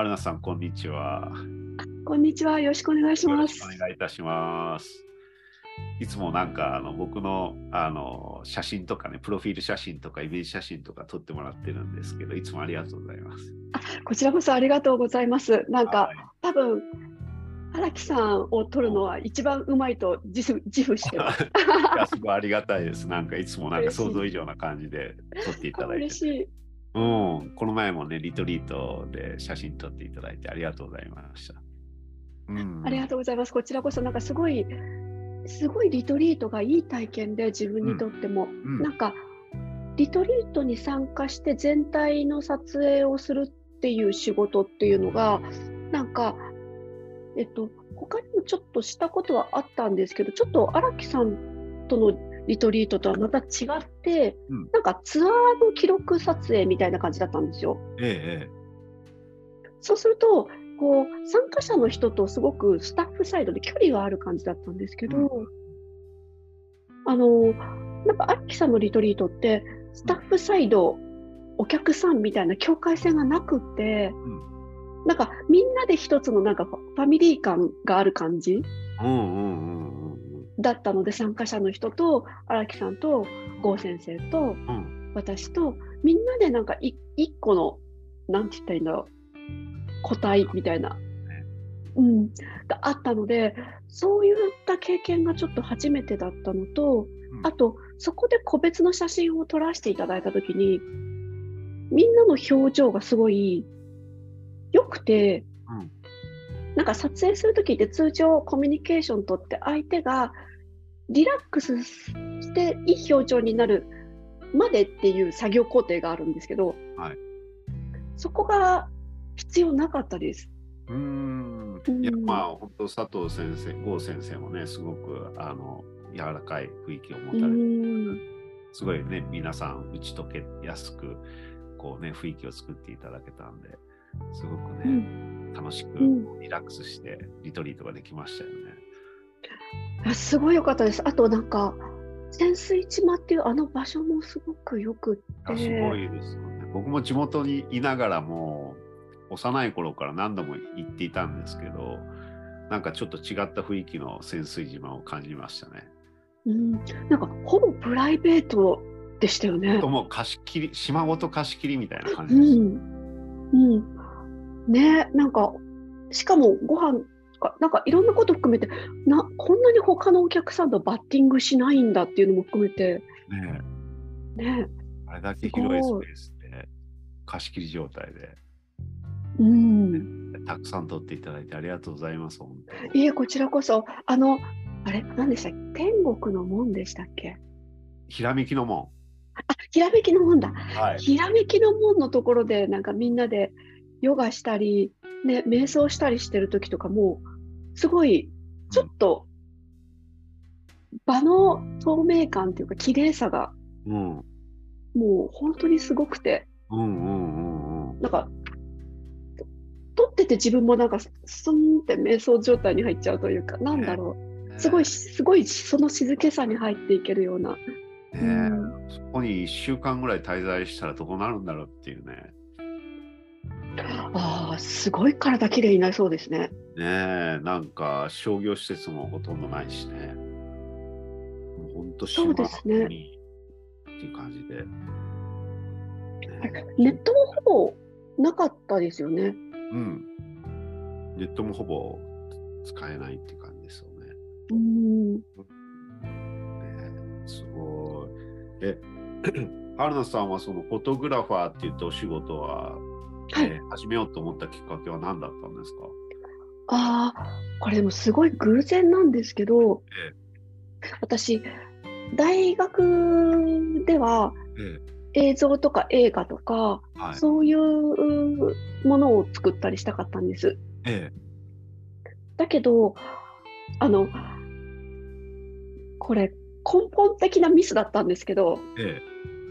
春菜さん、こんにちは。こんにちは。よろしくお願いします。お願いいたします。いつもなんかあの僕のあの写真とかね、プロフィール写真とかイメージ写真とか撮ってもらってるんですけど、いつもありがとうございます。あこちらこそありがとうございます。なんか、はい、多分荒木さんを撮るのは一番うまいと自負自負してます。すごいありがたいです。なんかいつもなんか想像以上な感じで撮っていただいて。嬉しい。うん、この前もね、リトリートで写真撮っていただいてありがとうございました。うん、ありがとうございます。こちらこそ、なんかすごい、すごいリトリートがいい体験で、自分にとっても。うんうん、なんか、リトリートに参加して全体の撮影をするっていう仕事っていうのが、なんか、えっと、他にもちょっとしたことはあったんですけど、ちょっと荒木さんとのリトリートとはまた違って、うん、なんかツアーの記録撮影みたいな感じだったんですよ。ええ、そうするとこう参加者の人とすごくスタッフサイドで距離がある感じだったんですけど、うん、あのなんかアッキさんのリトリートってスタッフサイド、お客さんみたいな境界線がなくって、うん、なんかみんなで一つのなんかファミリー感がある感じ。うんうんうんだったので参加者の人と荒木さんと郷先生と私とみんなでなんか一個のなんて言ったらいいんだろう個体みたいな、うん、があったのでそういった経験がちょっと初めてだったのと、あとそこで個別の写真を撮らせていただいた時にみんなの表情がすごい良くて、うん、なんか撮影する時って通常コミュニケーションとって相手がリラックスしていい表情になるまでっていう作業工程があるんですけど、はい、そこが必要なかったです。うん。いやまあ本当佐藤先生郷先生もねすごくあの柔らかい雰囲気を持たれてすごいね皆さん打ち解けやすくこうね雰囲気を作っていただけたんですごくね、うん、楽しくリラックスしてリトリートができましたよね。すごい良かったです。あとなんか潜水島っていうあの場所もすごくよくて。すごいですよね。僕も地元にいながらも幼い頃から何度も行っていたんですけど、なんかちょっと違った雰囲気の潜水島を感じましたね。うん、なんかほぼプライベートでしたよね。もう貸し切り島ごと貸し切りみたいな感じです。うん、うん、ねなんかしかもご飯か、なんかいろんなこと含めて、なこんなに他のお客さんとバッティングしないんだっていうのも含めて。ねえ。ねあれだけ広いスペースで、貸し切り状態で。うん、たくさん撮っていただいてありがとうございます。いえ、こちらこそ、あの、あれ、何でしたっけ？天国の門でしたっけ？ひらめきの門。あ、ひらめきの門だ。はい、ひらめきの門のところで、なんかみんなでヨガしたり、ね、瞑想したりしてる時とかも、すごいちょっと場の透明感というか綺麗さが、うん、もう本当にすごくて、うんうんうんうん、なんか撮ってて自分もなんかスンって瞑想状態に入っちゃうというかなんだろう、ね、すごいすごいその静けさに入っていけるような。ね、うん、そこに1週間ぐらい滞在したらどうなるんだろうっていうね。ああ、すごい体きれいになりそうですね。ねえ、なんか商業施設もほとんどないしね。もう本当そうですね。っていう感じで。ね、ネットもほぼなかったですよね。うん。ネットもほぼ使えないって感じですよね。うん。ねすごい。え、春菜さんはそのフォトグラファーって言ったお仕事ははい、えー、始めようと思ったきっかけは何だったんですか？ああ、これでもすごい偶然なんですけど、えー、私、大学では、映像とか映画とか、はい、そういうものを作ったりしたかったんです。ええ、だけどあのこれ根本的なミスだったんですけど、え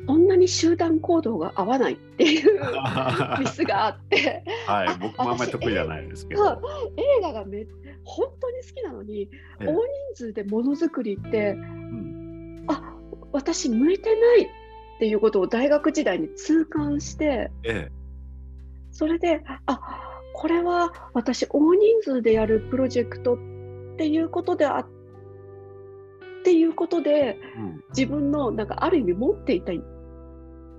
そんなに集団行動が合わないっていう ミスがあって。はい、僕もあんまり得意じゃないですけど。映画がめ本当に好きなのに、ええ、大人数でものづくりって、うん、あ私向いてないっていうことを大学時代に痛感して、ええ、それであこれは私大人数でやるプロジェクトっていうことであっていうことで、うん、自分のなんかある意味持っていた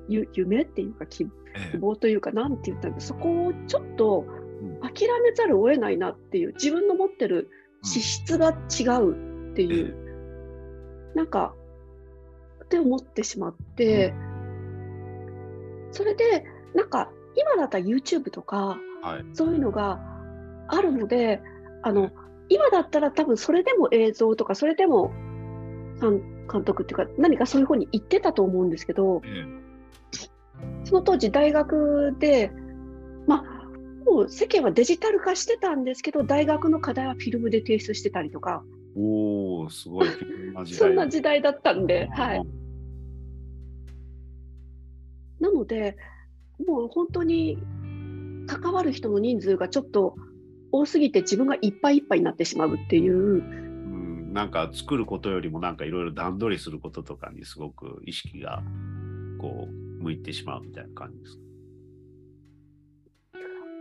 夢っていうか希望というか何て言ったんだ。そこをちょっと諦めざるを得ないなっていう自分の持ってる資質が違うっていう、うん、なんかって思ってしまって、それでなんか今だったら YouTube とか、はい、そういうのがあるのであの、今だったら多分それでも映像とかそれでも監督っていうか何かそういうふうに言ってたと思うんですけど、その当時大学でまあもう世間はデジタル化してたんですけど大学の課題はフィルムで提出してたりとかおおすごい そんな時代だったんで、はい。なのでもう本当に関わる人の人数がちょっと多すぎて自分がいっぱいいっぱいになってしまうっていう。なんか作ることよりもなんかいろいろ段取りすることとかにすごく意識がこう向いてしまうみたいな感じです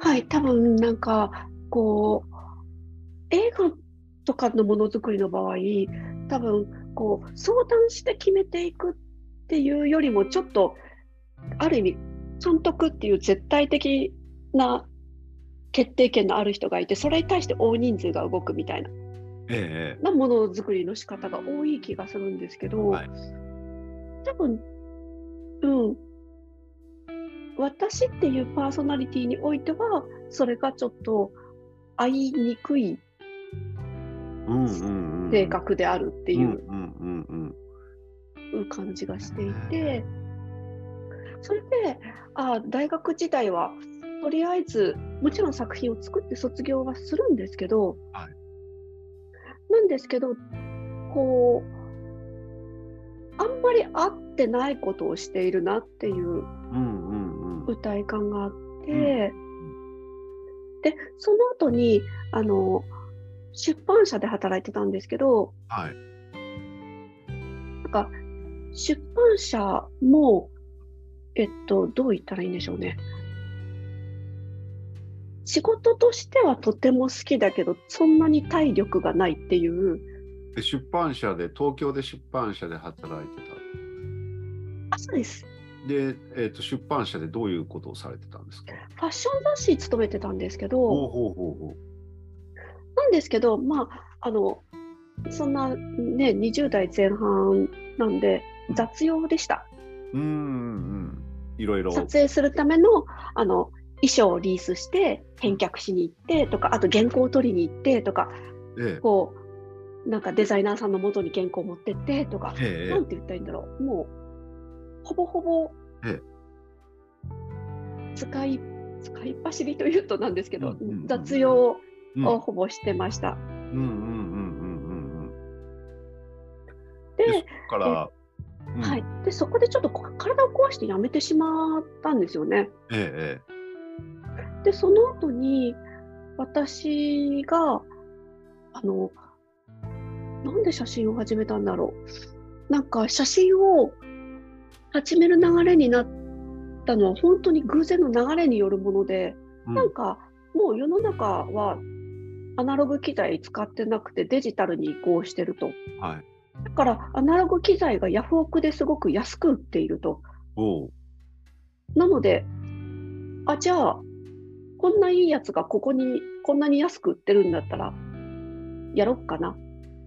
はい多分なんかこう映画とかのものづくりの場合多分こう相談して決めていくっていうよりもちょっとある意味監督っていう絶対的な決定権のある人がいてそれに対して大人数が動くみたいな,、なものづくりの仕方が多い気がするんですけど、はい、多分うん。私っていうパーソナリティにおいてはそれがちょっと会いにくい性格であるっていう感じがしていて。それであ大学時代はとりあえずもちろん作品を作って卒業はするんですけど、はい、なんですけどこうあんまり合ってないことをしているなっていう歌い感があって、でその後にあの出版社で働いてたんですけど、はい、なんか出版社もえっと、どう言ったらいいんでしょうね。仕事としてはとても好きだけど、そんなに体力がないっていう。出版社で、東京で出版社で働いてた。あ、そうです。で、えーと、出版社でどういうことをされてたんですか？ファッション雑誌勤めてたんですけど、ほうほうほうほうなんですけど、まあ、あの、そんなね、20代前半なんで、雑用でした。うんうん。いろいろ。撮影するためのあの衣装をリースして返却しに行ってとか、あと原稿を取りに行ってとか、ええ、こう、なんかデザイナーさんのもとに原稿を持ってってとか、ええ、なんて言ったらいいんだろう。もう、ほぼほぼ、使い、使いっ走りというとなんですけど、うんうんうん、雑用をほぼしてました。で、そこからはい、でそこでちょっと体を壊してやめてしまったんですよね。ええ、でその後に私があのなんで写真を始めたんだろうなんか写真を始める流れになったのは本当に偶然の流れによるもので、うん、なんかもう世の中はアナログ機材使ってなくてデジタルに移行してると。はいだからアナログ機材がヤフオクですごく安く売っていると。なので、あ、じゃあ、こんないいやつがここにこんなに安く売ってるんだったら、やろっかな。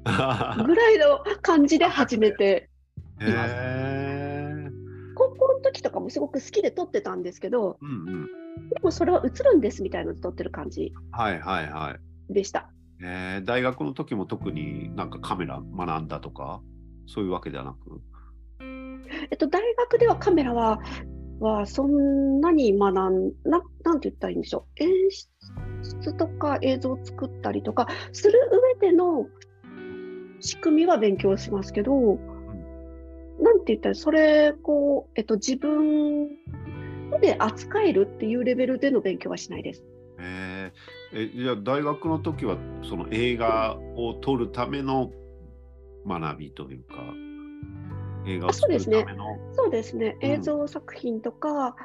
ぐらいの感じで始めています。高校の時とかもすごく好きで撮ってたんですけど、うんうん、でもそれは映るんですみたいなの撮ってる感じでした。はいはいはいえー、大学の時も特になんかカメラ学んだとか、そういうわけではなく？えっと、大学ではカメラははそんなに学んな、なんて言ったらいいんでしょう。演出とか映像を作ったりとかする上での仕組みは勉強しますけど、うん、なんて言ったら、それ、こう、えっと、自分で扱えるっていうレベルでの勉強はしないです。えー、えじゃあ大学の時はその映画を撮るための学びというか映画を作るための。そうですね、うん、映像作品とか、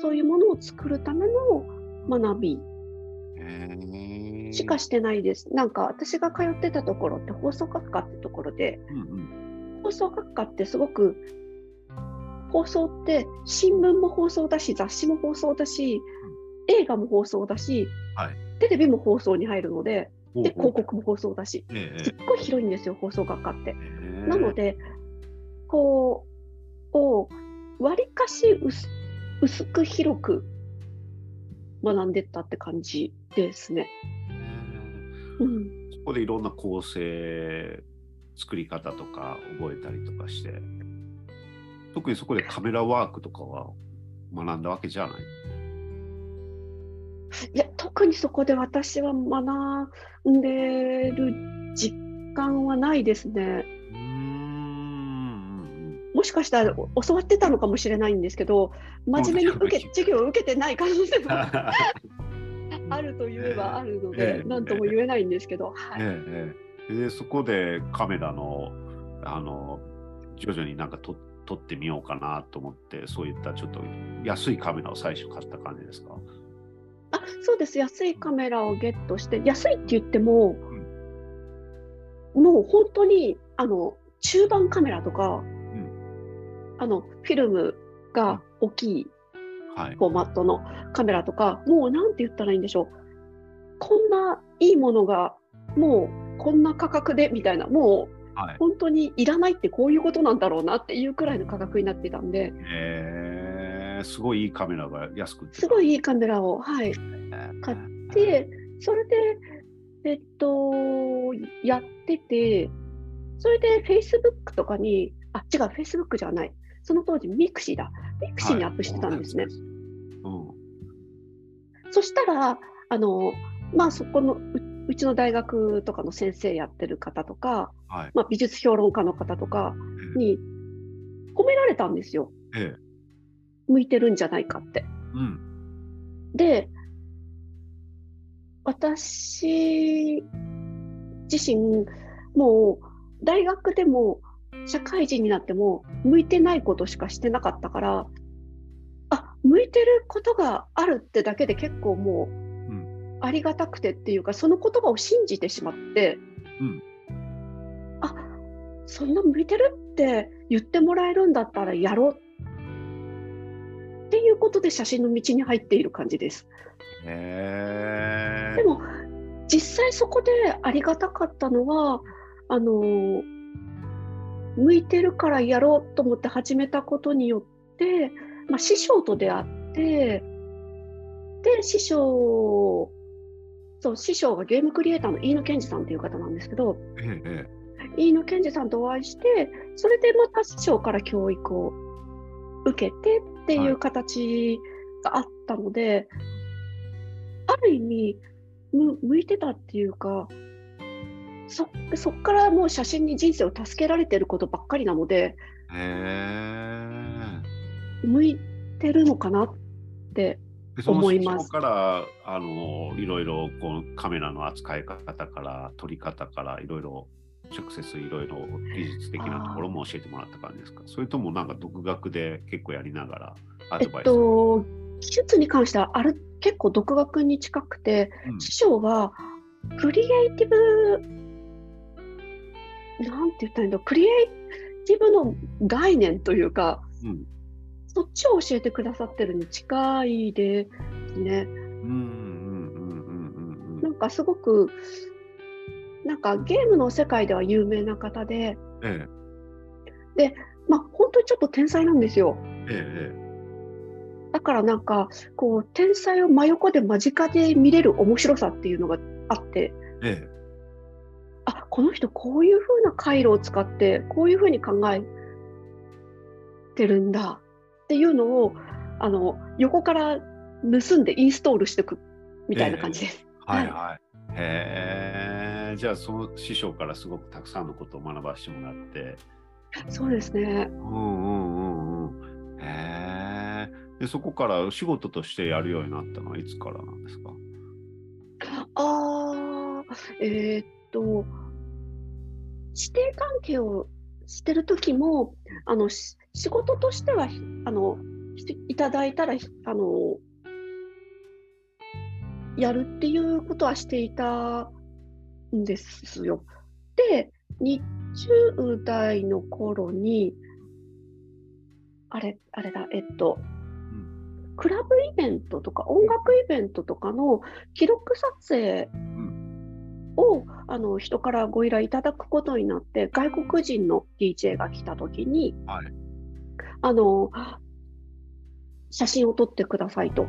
そういうものを作るための学び。しかしてないです。なんか私が通ってたところって放送学科ってところで、うんうん、放送学科ってすごく放送って新聞も放送だし雑誌も放送だし、うん、映画も放送だし、はい、テレビも放送に入るのでで広告も放送だし、えすっごい広いんですよ放送学科って。えなのでこうわりかし薄薄く広く学んでったって感じですね。うん、そこでいろんな構成作り方とか覚えたりとかして特にそこでカメラワークとかは学んだわけじゃない？いや特にそこで私は学んでる実感はないですね。もしかしたら教わってたのかもしれないんですけど真面目に受け授業を受けてない可能性も あるといえばあるので、何、えー、とも言えないんですけど、はい。えー、でそこでカメラのあの徐々になんか撮撮ってみようかなと思ってそういったちょっと安いカメラを最初買った感じですか？あそうです。安いカメラをゲットして安いって言っても、うん、もう本当にあの中盤カメラとか、うん、あのフィルムが大きいフォーマットのカメラとか、はい、もうなんて言ったらいいんでしょう。こんないいものがもうこんな価格でみたいなもう、はい、本当にいらないってこういうことなんだろうなっていうくらいの価格になってたんで。へすごいいいカメラが安くすごいいいカメラを、はい、買ってそれでえっとやっててそれで Facebook とかにあ違う Facebook じゃないその当時ミクシーだ。ミクシーにアップしてたんですね。はい、うん、そしたらあの、まあ、そこのうちの大学とかの先生やってる方とか、はい、まあ、美術評論家の方とかに褒められたんですよ。ええ、向いてるんじゃないかって。うん、で私自身もう大学でも社会人になっても向いてないことしかしてなかったからあ向いてることがあるってだけで結構もう、ありがたくてっていうかその言葉を信じてしまって、うん、あそんな向いてるって言ってもらえるんだったらやろうっていうことで写真の道に入っている感じです。でも実際そこでありがたかったのはあの向いてるからやろうと思って始めたことによって、まあ、師匠と出会ってで師匠そう師匠がゲームクリエイターの飯野健二さんっていう方なんですけど、ええ、飯野健二さんとお会いしてそれでまた師匠から教育を受けてっていう形があったので、はい、ある意味向いてたっていうかそそっからもう写真に人生を助けられてることばっかりなので向いてるのかなって思います。そからあのいろいろこうカメラの扱い方から撮り方からいろいろ直接いろいろ技術的なところも教えてもらった感じですか？それともなんか独学で結構やりながらアドバイス、えっと、技術に関してはある結構独学に近くて、うん、師匠はクリエイティブなんて言ったらいいんだクリエイティブの概念というか、うん、そっちを教えてくださってるに近いですね。なんかすごくなんかゲームの世界では有名な方で、ええ、で、まあ、本当にちょっと天才なんですよ。ええ、だからなんかこう天才を真横で間近で見れる面白さっていうのがあって、ええ、あこの人こういうふうな回路を使ってこういうふうに考えてるんだっていうのをあの横から盗んでインストールしていくみたいな感じです。えー、はいはい。へえじゃあその師匠からすごくたくさんのことを学ばせてもらって。そうですね。うんうんうんうん。へえ。でそこから仕事としてやるようになったのはいつからなんですか？ああえー、っと、師弟関係をしてる時も、あの、仕事としては、あの、いただいたら、あの、やるっていうことはしていたんですよ。で、20代の頃に、あれ、あれだ、えっと、クラブイベントとか音楽イベントとかの記録撮影をあの人からご依頼いただくことになって外国人の DJ が来た時に、はい、あの写真を撮ってくださいと。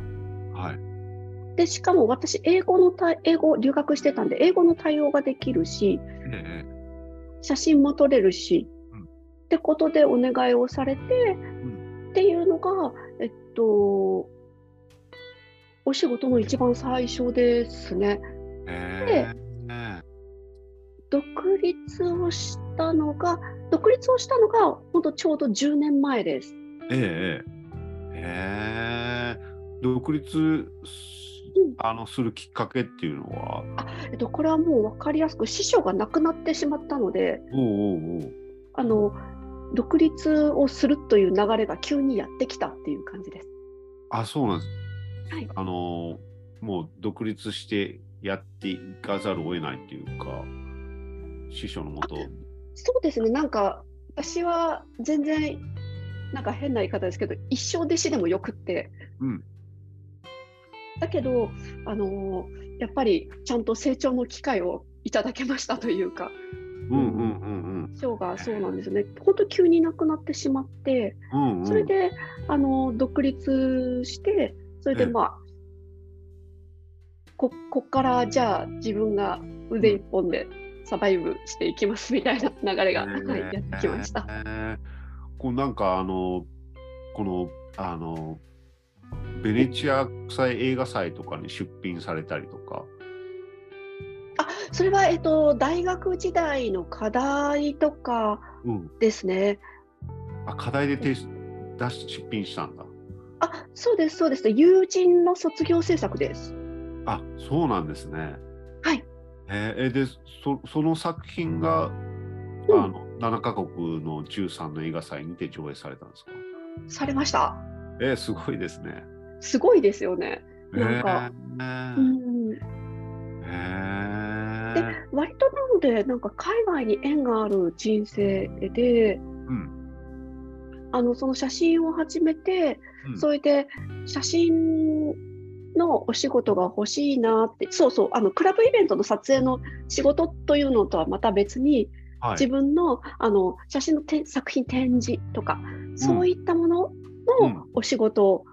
はい、でしかも私英語の英語留学してたんで英語の対応ができるし、え写真も撮れるし、うん、ってことでお願いをされて、うん、っていうのが、えっと、お仕事の一番最初ですね。で独立をしたのが、独立をしたのが、本当ちょうど10年前です。ええええ。独立あのするきっかけっていうのは？あ、えっと、これはもう分かりやすく師匠が亡くなってしまったのであの独立をするという流れが急にやってきたっていう感じです。あそうなんです。はい、あのもう独立してやっていかざるを得ないっていうか師匠のもと。そうですね。なんか私は全然なんか変な言い方ですけど一生弟子でもよくって、うん、だけどあのやっぱりちゃんと成長の機会をいただけましたというか。うんうんうんうん、章がそうなんですね、本当急に亡くなってしまって、うんうん、それであの独立して、それでまあ、ここっからじゃあ自分が腕一本でサバイブしていきますみたいな流れが、はい、やってきました。えー、こうなんかあのこのあのベネチア国際映画祭とかに出品されたりとか。あそれは、えっと、大学時代の課題とかですね。うん、あ課題で出し出品したんだ。あそうです、そうです。友人の卒業制作です。あそうなんですね。はい。えー、でそその作品が、うん、あの7カ国の13の映画祭にて上映されたんですか？されました。えー、すごいですね。すごいですよね。なんか。えー、うんえー、で割となのでなんか海外に縁がある人生で、うん、あのその写真を始めて、うん、それで写真のお仕事が欲しいなってそうそうあのクラブイベントの撮影の仕事というのとはまた別に、はい、自分のあの写真の作品展示とか、うん、そういったもののお仕事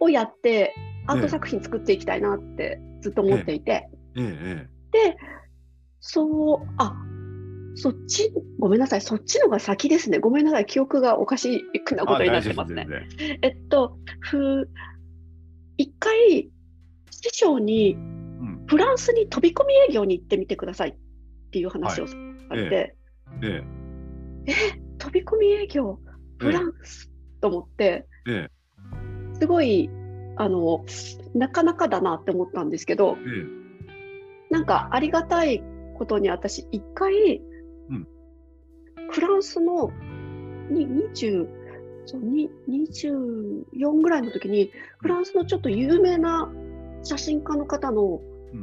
をやって、アート作品作っていきたいなってずっと思っていて、ええ。でそうあそっちごめんなさいそっちのが先ですね。ごめんなさい記憶がおかしいなことになってますね。えっとふ一回師匠にフランスに飛び込み営業に行ってみてくださいっていう話をされて、はい、ええ。え飛び込み営業フランス、と思って、ええ、すごいあのなかなかだなって思ったんですけど、ええ、なんかありがたいことに私一回、うん、フランスのに20そう24ぐらいの時にフランスのちょっと有名な写真家の方の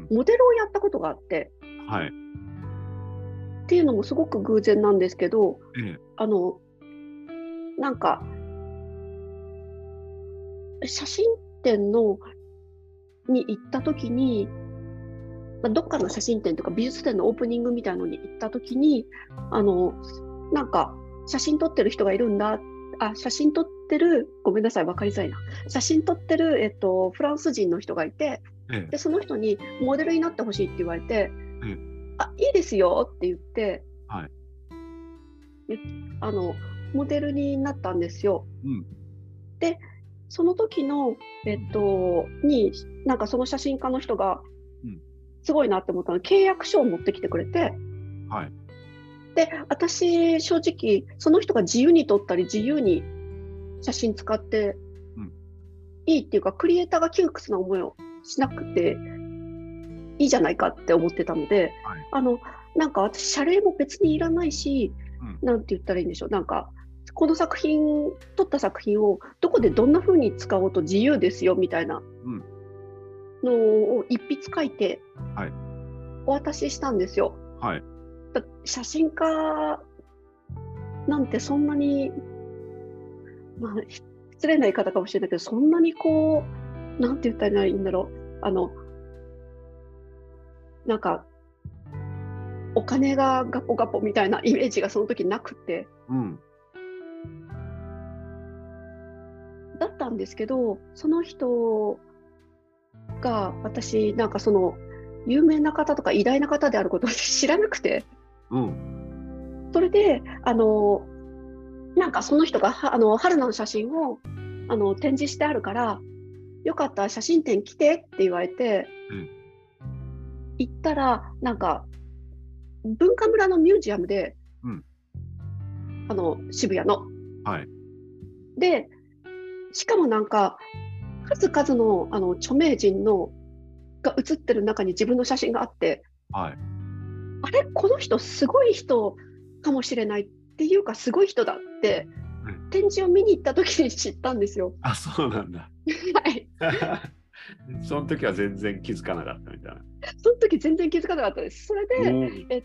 モデルをやったことがあって、うん、はい、っていうのもすごく偶然なんですけど、ええ、あのなんか写真展のに行った時に、まあ、どっかの写真展とか美術展のオープニングみたいのに行った時にあのなんか写真撮ってる人がいるんだあ写真撮ってるごめんなさい分かりづらいな。写真撮ってる、えっと、フランス人の人がいて、でその人にモデルになってほしいって言われて、あいいですよって言って、はい、あのモデルになったんですよ。うん、でその時の、えっと、に、なんかその写真家の人が、すごいなって思ったの契約書を持ってきてくれて、はい。で、私、正直、その人が自由に撮ったり、自由に写真使っていいっていうか、クリエイターが窮屈な思いをしなくていいじゃないかって思ってたので、はい、あの、なんか私、謝礼も別にいらないし、うん、て言ったらいいんでしょう、なんか、この作品撮った作品をどこでどんな風に使おうと自由ですよみたいなのを一筆書いてはい。お渡ししたんですよ。はい。だ写真家なんてそんなに、まあ、ひ失礼な言い方かもしれないけど、そんなにこう、なんて言ったらいいんだろう。あの、なんか、お金がガポガポみたいなイメージがその時なくて、うん。だったんですけど、その人が私、なんかその、有名な方とか偉大な方であることを知らなくて、うん。それで、あの、なんかその人がはあの春菜の写真をあの展示してあるから、よかったら写真展来てって言われて、うん行ったら、なんか文化村のミュージアムで、うんあの渋谷の。はい。で、しかもなんか、数々のあの著名人のが写ってる中に自分の写真があって、はい。あれ、この人、すごい人かもしれないっていうか、すごい人だって、うん展示を見に行った時に知ったんですよ。あ、そうなんだ。はい。その時は全然気づかなかったみたいな。その時全然気づかなかったです。それで、おー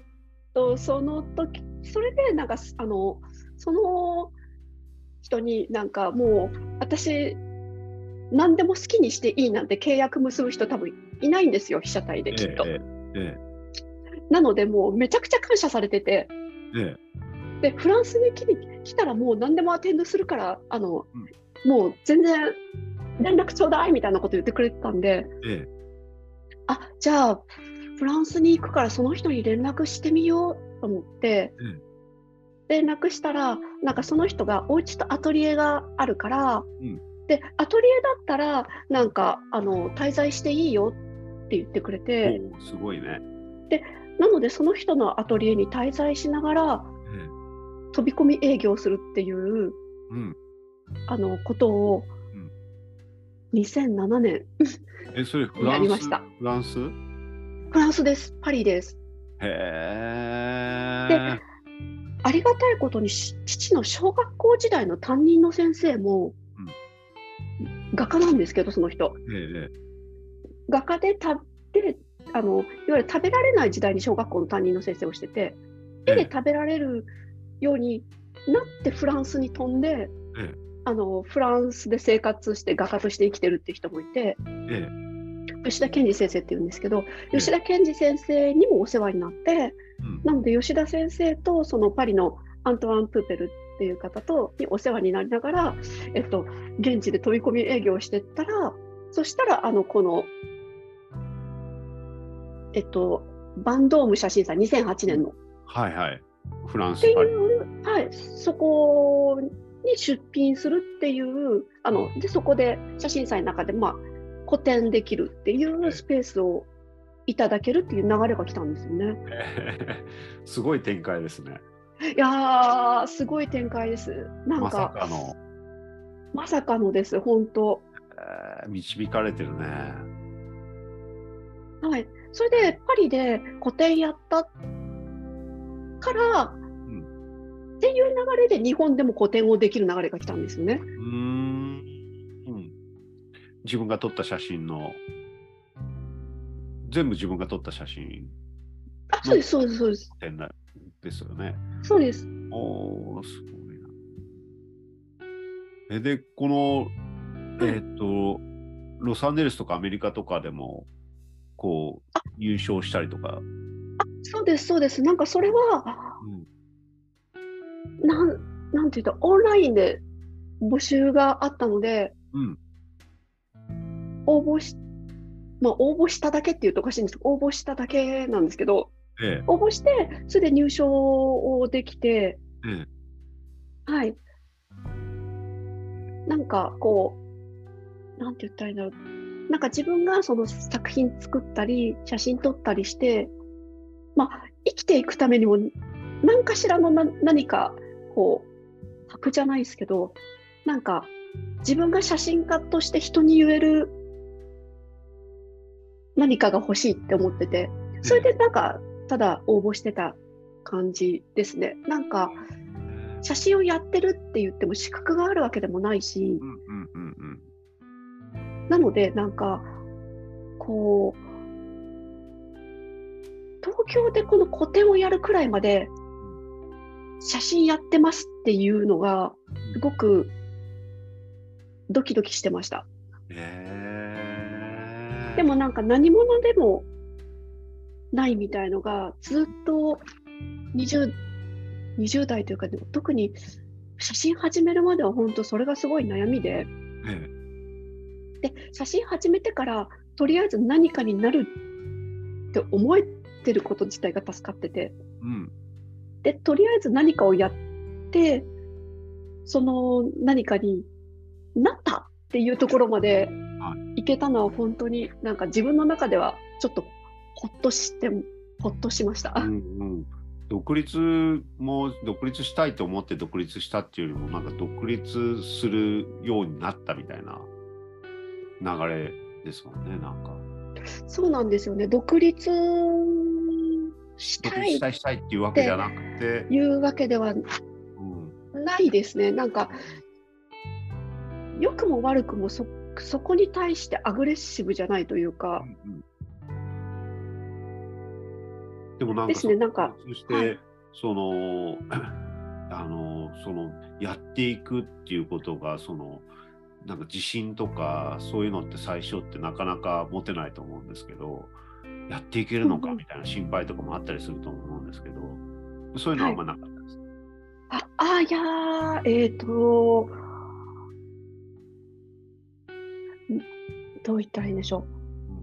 とその時、それで、なんか、あの、その人になんかもう、私、何でも好きにしていいなんて契約結ぶ人多分いないんですよ、被写体できっと。ええなので、もうめちゃくちゃ感謝されてて、ええ。で、フランスに来に来たらもう何でもアテンドするから、あの、もう全然連絡ちょうだいみたいなこと言ってくれてたんで、ええ。あ、じゃあ、フランスに行くからその人に連絡してみようと思って、うん連絡したら、なんかその人がお家とアトリエがあるから、うん。で、アトリエだったら、なんか、あの、滞在していいよって言ってくれて、すごいね。なのでその人のアトリエに滞在しながら、ええ飛び込み営業するっていう、うん。あのことをうん。2007年、え、それフランスやりました。フランス？フランス？です、パリです。へえ。ありがたいことにし父の小学校時代の担任の先生も、画家なんですけど、その人。ええ画家で食べあのいわゆる食べられない時代に小学校の担任の先生をしてて、絵で食べられるようになってフランスに飛んで、ええ。あのフランスで生活して画家として生きてるって人もいて、え吉田健二先生っていうんですけど、え吉田健二先生にもお世話になって、うん。なので吉田先生とそのパリのアントワン・プーペルっていう方とにお世話になりながら、えっと、現地で飛び込み営業をしてったら、そしたらあのこの、えっと、バンドーム写真祭2008年のはいはい。フランってい。う、はい、そこに出品するっていうあのでそこで写真祭の中で、まあ、個展できるっていうスペースをいただけるっていう流れが来たんですよね。え えすごい展開ですね。いやーすごい展開です。なんまさかかの、まさかのです本当。えー導かれてるね。はい。それでパリで個展やったから、んっていう流れで日本でも個展をできる流れが来たんですよね。うーん。うん自分が撮った写真の、全部自分が撮った写真あ、そうです、そうです、そうです。展覧ですよね。そうです。おー、すごいな。え、で、この、えっ、と、ロサンゼルスとかアメリカとかでも、こう、優勝したりとか、そうです、そうです。なんかそれは、うん、なん、なんていうと、オンラインで募集があったので、うん、応募し、まあ、応募しただけっていうとおかしいんですけど、応募しただけなんですけど、え応募して、それで入賞をできて、え、えはい。なんかこう、なんて言ったらいいんだろう。なんか自分がその作品作ったり、写真撮ったりして、まあ、生きていくためにも、何かしらのな何か、こう、箔じゃないですけど、なんか、自分が写真家として人に言える何かが欲しいって思ってて、それでなんか、ただ応募してた感じですね。なんか、写真をやってるって言っても資格があるわけでもないしうんうん。なのでなんか、ここう東京でこの個展をやるくらいまで写真やってますっていうのがすごくドキドキしてました。へでもなんか何者でもないみたいのがずっと 20, 20代というか、特に写真始めるまでは本当それがすごい悩みで、えで写真始めてからとりあえず何かになるって思えてること自体が助かってて、うん、でとりあえず何かをやってその何かになったっていうところまでい。けたのは本当になんか自分の中ではちょっとほっとしてほっとしました。うんうん。独立も独立したいと思って独立したっていうよりもなんか独立するようになったみたいな流れですもんねなんか。そうなんですよね独立したいしたいしたいっていうわけじゃなくて。いうわけではないですね。なんか良くも悪くもそそこに対してアグレッシブじゃないというか。うんうんでもなんか、ですね、なんか、そして、はい、その、あの、その、やっていくっていうことが、その、なんか自信とか、そういうのって最初ってなかなか持てないと思うんですけど、やっていけるのかみたいな心配とかもあったりすると思うんですけど、そういうのはあんまなかったです。はい、あ、あ、いやえっ、ー、と、どう言ったらいいんでしょう。う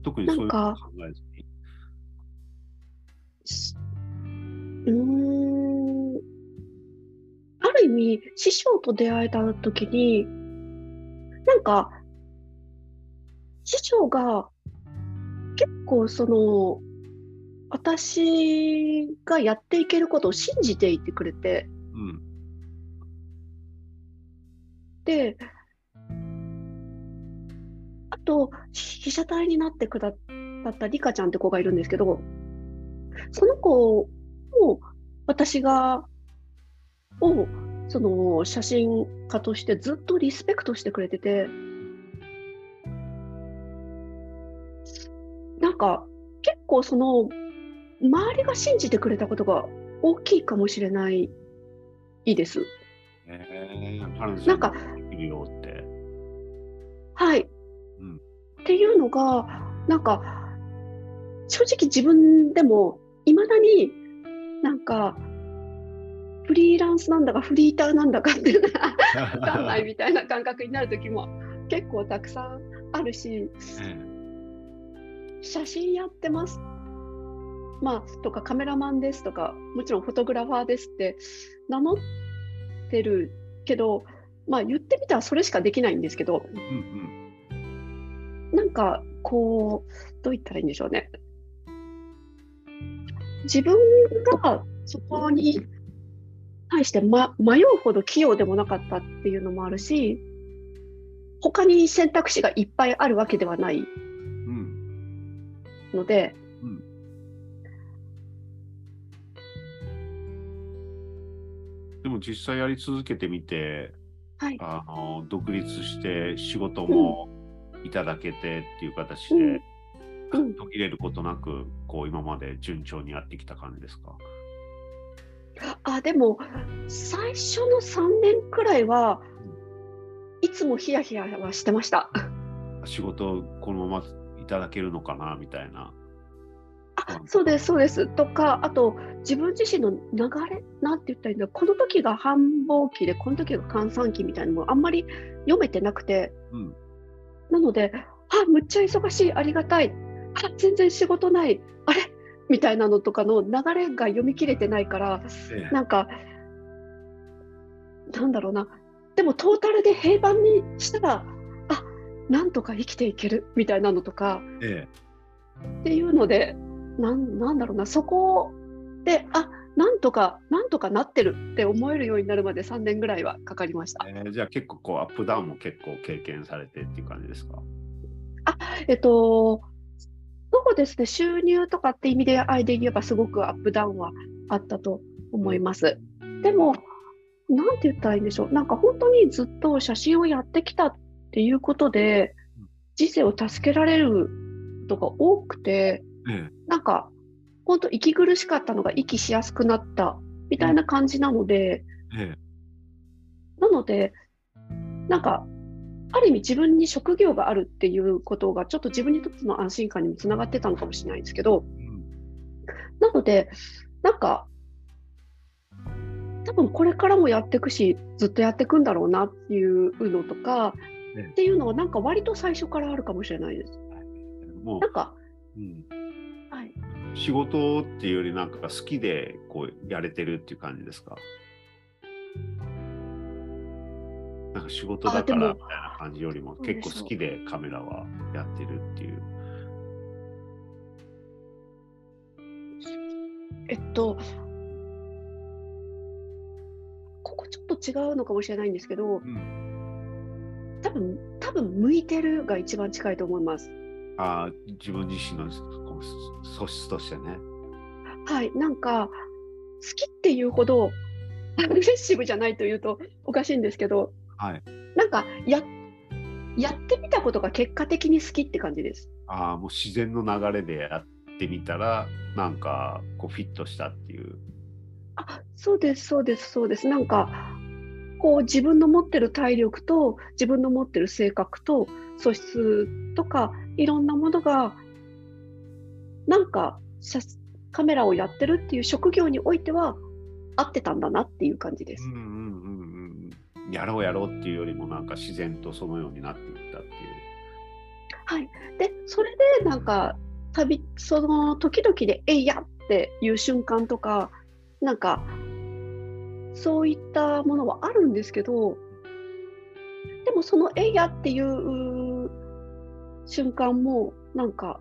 ん、特にそういうの考えずに。うんある意味師匠と出会えた時にか師匠が結構その私がやっていけることを信じていてくれて、うん、であと被写体になってくださったリカちゃんって子がいるんですけどその子を私が、を、その写真家としてずっとリスペクトしてくれてて、なんか結構その周りが信じてくれたことが大きいかもしれないいいです。えー、なんか。はい、うん。っていうのが、なんか、正直自分でもいまだになんかフリーランスなんだかフリーターなんだかっていうのが 分かんないみたいな感覚になる時も結構たくさんあるし、写真やってます。まあとかカメラマンですとかもちろんフォトグラファーですって名乗ってるけどまあ言ってみたらそれしかできないんですけど、うんうん、なんかこうどう言ったらいいんでしょうね。自分がそこに対して、ま、迷うほど器用でもなかったっていうのもあるし他に選択肢がいっぱいあるわけではないので、うん。うんでも実際やり続けてみて、はい、あの独立して仕事もいただけてっていう形で、途切れることなく、こう今まで順調にやってきた感じですか？あでも最初の3年くらいは、いつもヒヤヒヤはしてました。仕事このままいただけるのかなみたいな。あそうですそうです。とかあと自分自身の流れなんて言ったらいいんだこの時が繁忙期でこの時が閑散期みたいなのもあんまり読めてなくて、うん、なのであむっちゃ忙しいありがたい。あ全然仕事ない。あれみたいなのとかの流れが読み切れてないから、ええ、なんかなんだろうな。でもトータルで平板にしたらあなんとか生きていけるみたいなのとか、え、っていうのでなんなんだろうな。そこであなんとかなんとかなってるって思えるようになるまで3年ぐらいはかかりました。えー、じゃあ結構こうアップダウンも結構経験されてっていう感じですか？あえっとそうですね、収入とかって意味であいで言えばすごくアップダウンはあったと思います。でも、なんて言ったらいいんでしょう、なんか本当にずっと写真をやってきたっていうことで、人生を助けられることが多くて、ええ、なんか本当息苦しかったのが息しやすくなったみたいな感じなので、ええ、なのでなんかある意味自分に職業があるっていうことがちょっと自分にとっての安心感にもつながってたのかもしれないんですけど、うん、なのでなんか多分これからもやっていくしずっとやっていくんだろうなっていうのとか、ね、っていうのはなんか割と最初からあるかもしれないです。もうなんか、うん、はい、仕事っていうよりなんか好きでこうやれてるっていう感じですか？なんか仕事だからみたいな感じよりも結構好きでカメラはやってるっていう。えっと、ここちょっと違うのかもしれないんですけど、うん、多分多分向いてるが一番近いと思います。あ自分自身の素質としてね。はい、なんか好きっていうほどアグレッシブじゃないというとおかしいんですけど、はい、なんかややってみたことが結果的に好きって感じです。ああ、もう自然の流れでやってみたら、なんかこうフィットしたっていう。あそうです、そうです、そうです。なんかこう自分の持ってる体力と自分の持ってる性格と素質とかいろんなものがなんかカメラをやってるっていう職業においては合ってたんだなっていう感じです。うんうんうんやろうやろうっていうよりもなんか自然とそのようになっていったっていう。はい、でそれでなんか旅その時々で「えいや!」っていう瞬間とかなんかそういったものはあるんですけどでもその「えいや!」っていう瞬間もなんか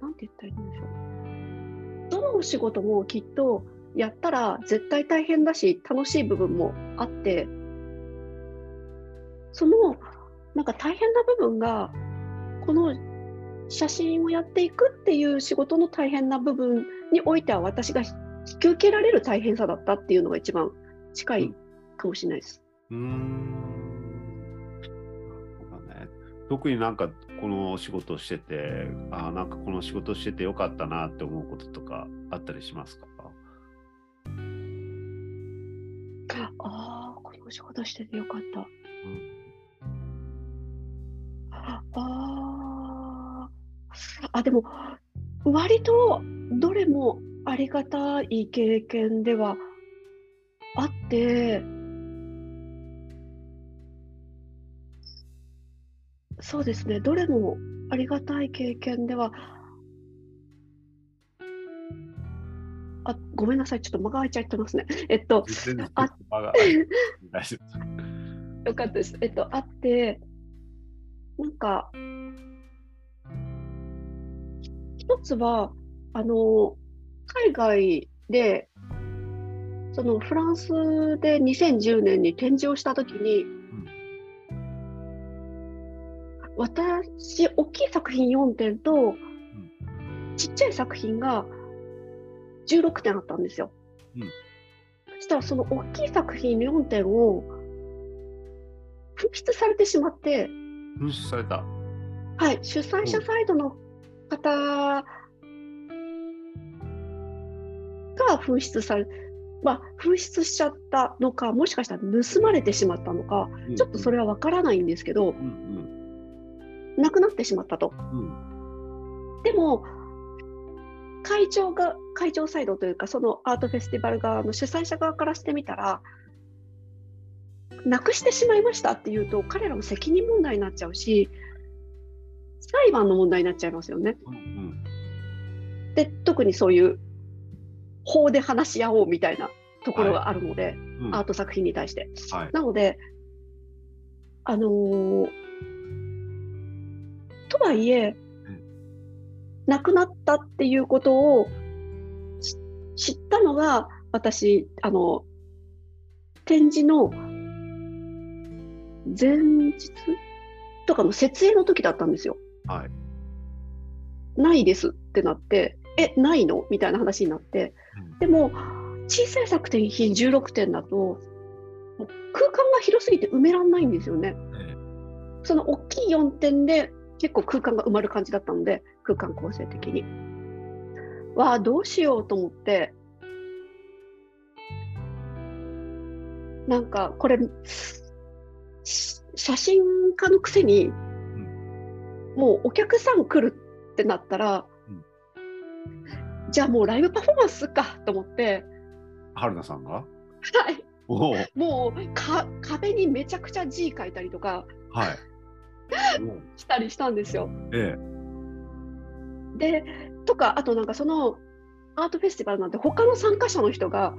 なんて言ったらいいんでしょうどの仕事もきっとやったら絶対大変だし楽しい部分もあってそのなんか大変な部分がこの写真をやっていくっていう仕事の大変な部分においては私が引き受けられる大変さだったっていうのが一番近いかもしれないです。うんね、特になんかこの仕事をしててあなんかこの仕事しててよかったなって思うこととかあったりしますか？ああこの仕事しててよかった。うんああ、でも、割とどれもありがたい経験ではあって、そうですね、どれもありがたい経験では、あ、ごめんなさい、ちょっと間が空いちゃってますね。えっと、あ よかったです。えっと、あって、なんか、一つは、あの、海外で、そのフランスで2010年に展示をしたときに、うん、私、大きい作品4点と、うん、ちっちゃい作品が16点あったんですよ。うん、そしたらその大きい作品4点を紛失されてしまって、紛失された。はい、主催者サイドの方が紛失され、まあ、紛失しちゃったのか、もしかしたら盗まれてしまったのか、うん、ちょっとそれは分からないんですけど、うんうん、なくなってしまったと。うん、でも、会長が、会長サイドというか、そのアートフェスティバル側の主催者側からしてみたら、なくしてしまいましたっていうと彼らの責任問題になっちゃうし裁判の問題になっちゃいますよね。うんうん、で特にそういう法で話し合おうみたいなところがあるので、はいうん、アート作品に対して。はい、なのであのー、とはいえ、亡くなったっていうことを知ったのが私あの展示の前日とかの設営の時だったんですよ。はい。ないですってなって、え、ないの？みたいな話になって、うん、でも、小さい作品16点だと、空間が広すぎて埋めらんないんですよね。その大きい4点で結構空間が埋まる感じだったので、空間構成的に。わあどうしようと思ってなんかこれ写真家のくせに、うん、もうお客さん来るってなったら、うん、じゃあもうライブパフォーマンスかと思って。春菜さんが？はい。もうか壁にめちゃくちゃ字書いたりとか、はい、したりしたんですよ。ええ、でとかあとなんかそのアートフェスティバルなんて他の参加者の人が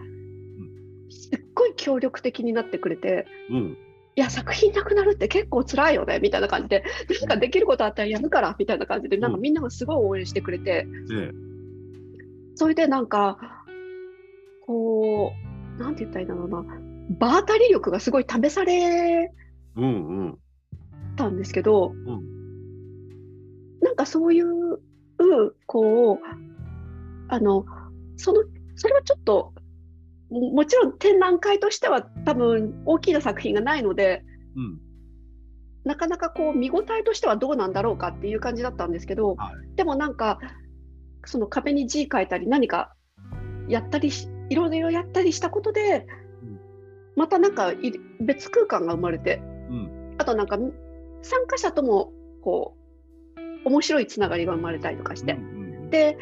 すっごい協力的になってくれて、うん、いや作品なくなるって結構辛いよねみたいな感じで。なんかできることあったらやるからみたいな感じでなんかみんながすごい応援してくれて、うん、それでなんかこうなんて言ったらいいんだろうな。場当たり力がすごい試されたんですけど、うん、なんかそういうこうあのそのそれはちょっともちろん展覧会としては多分大きな作品がないので、うん、なかなかこう見応えとしてはどうなんだろうかっていう感じだったんですけど、はい、でもなんかその壁に字書いたり何かやったりいろいろやったりしたことで、うん、またなんか別空間が生まれて、うん、あとなんか参加者ともこう面白いつながりが生まれたりとかして、うんうん、で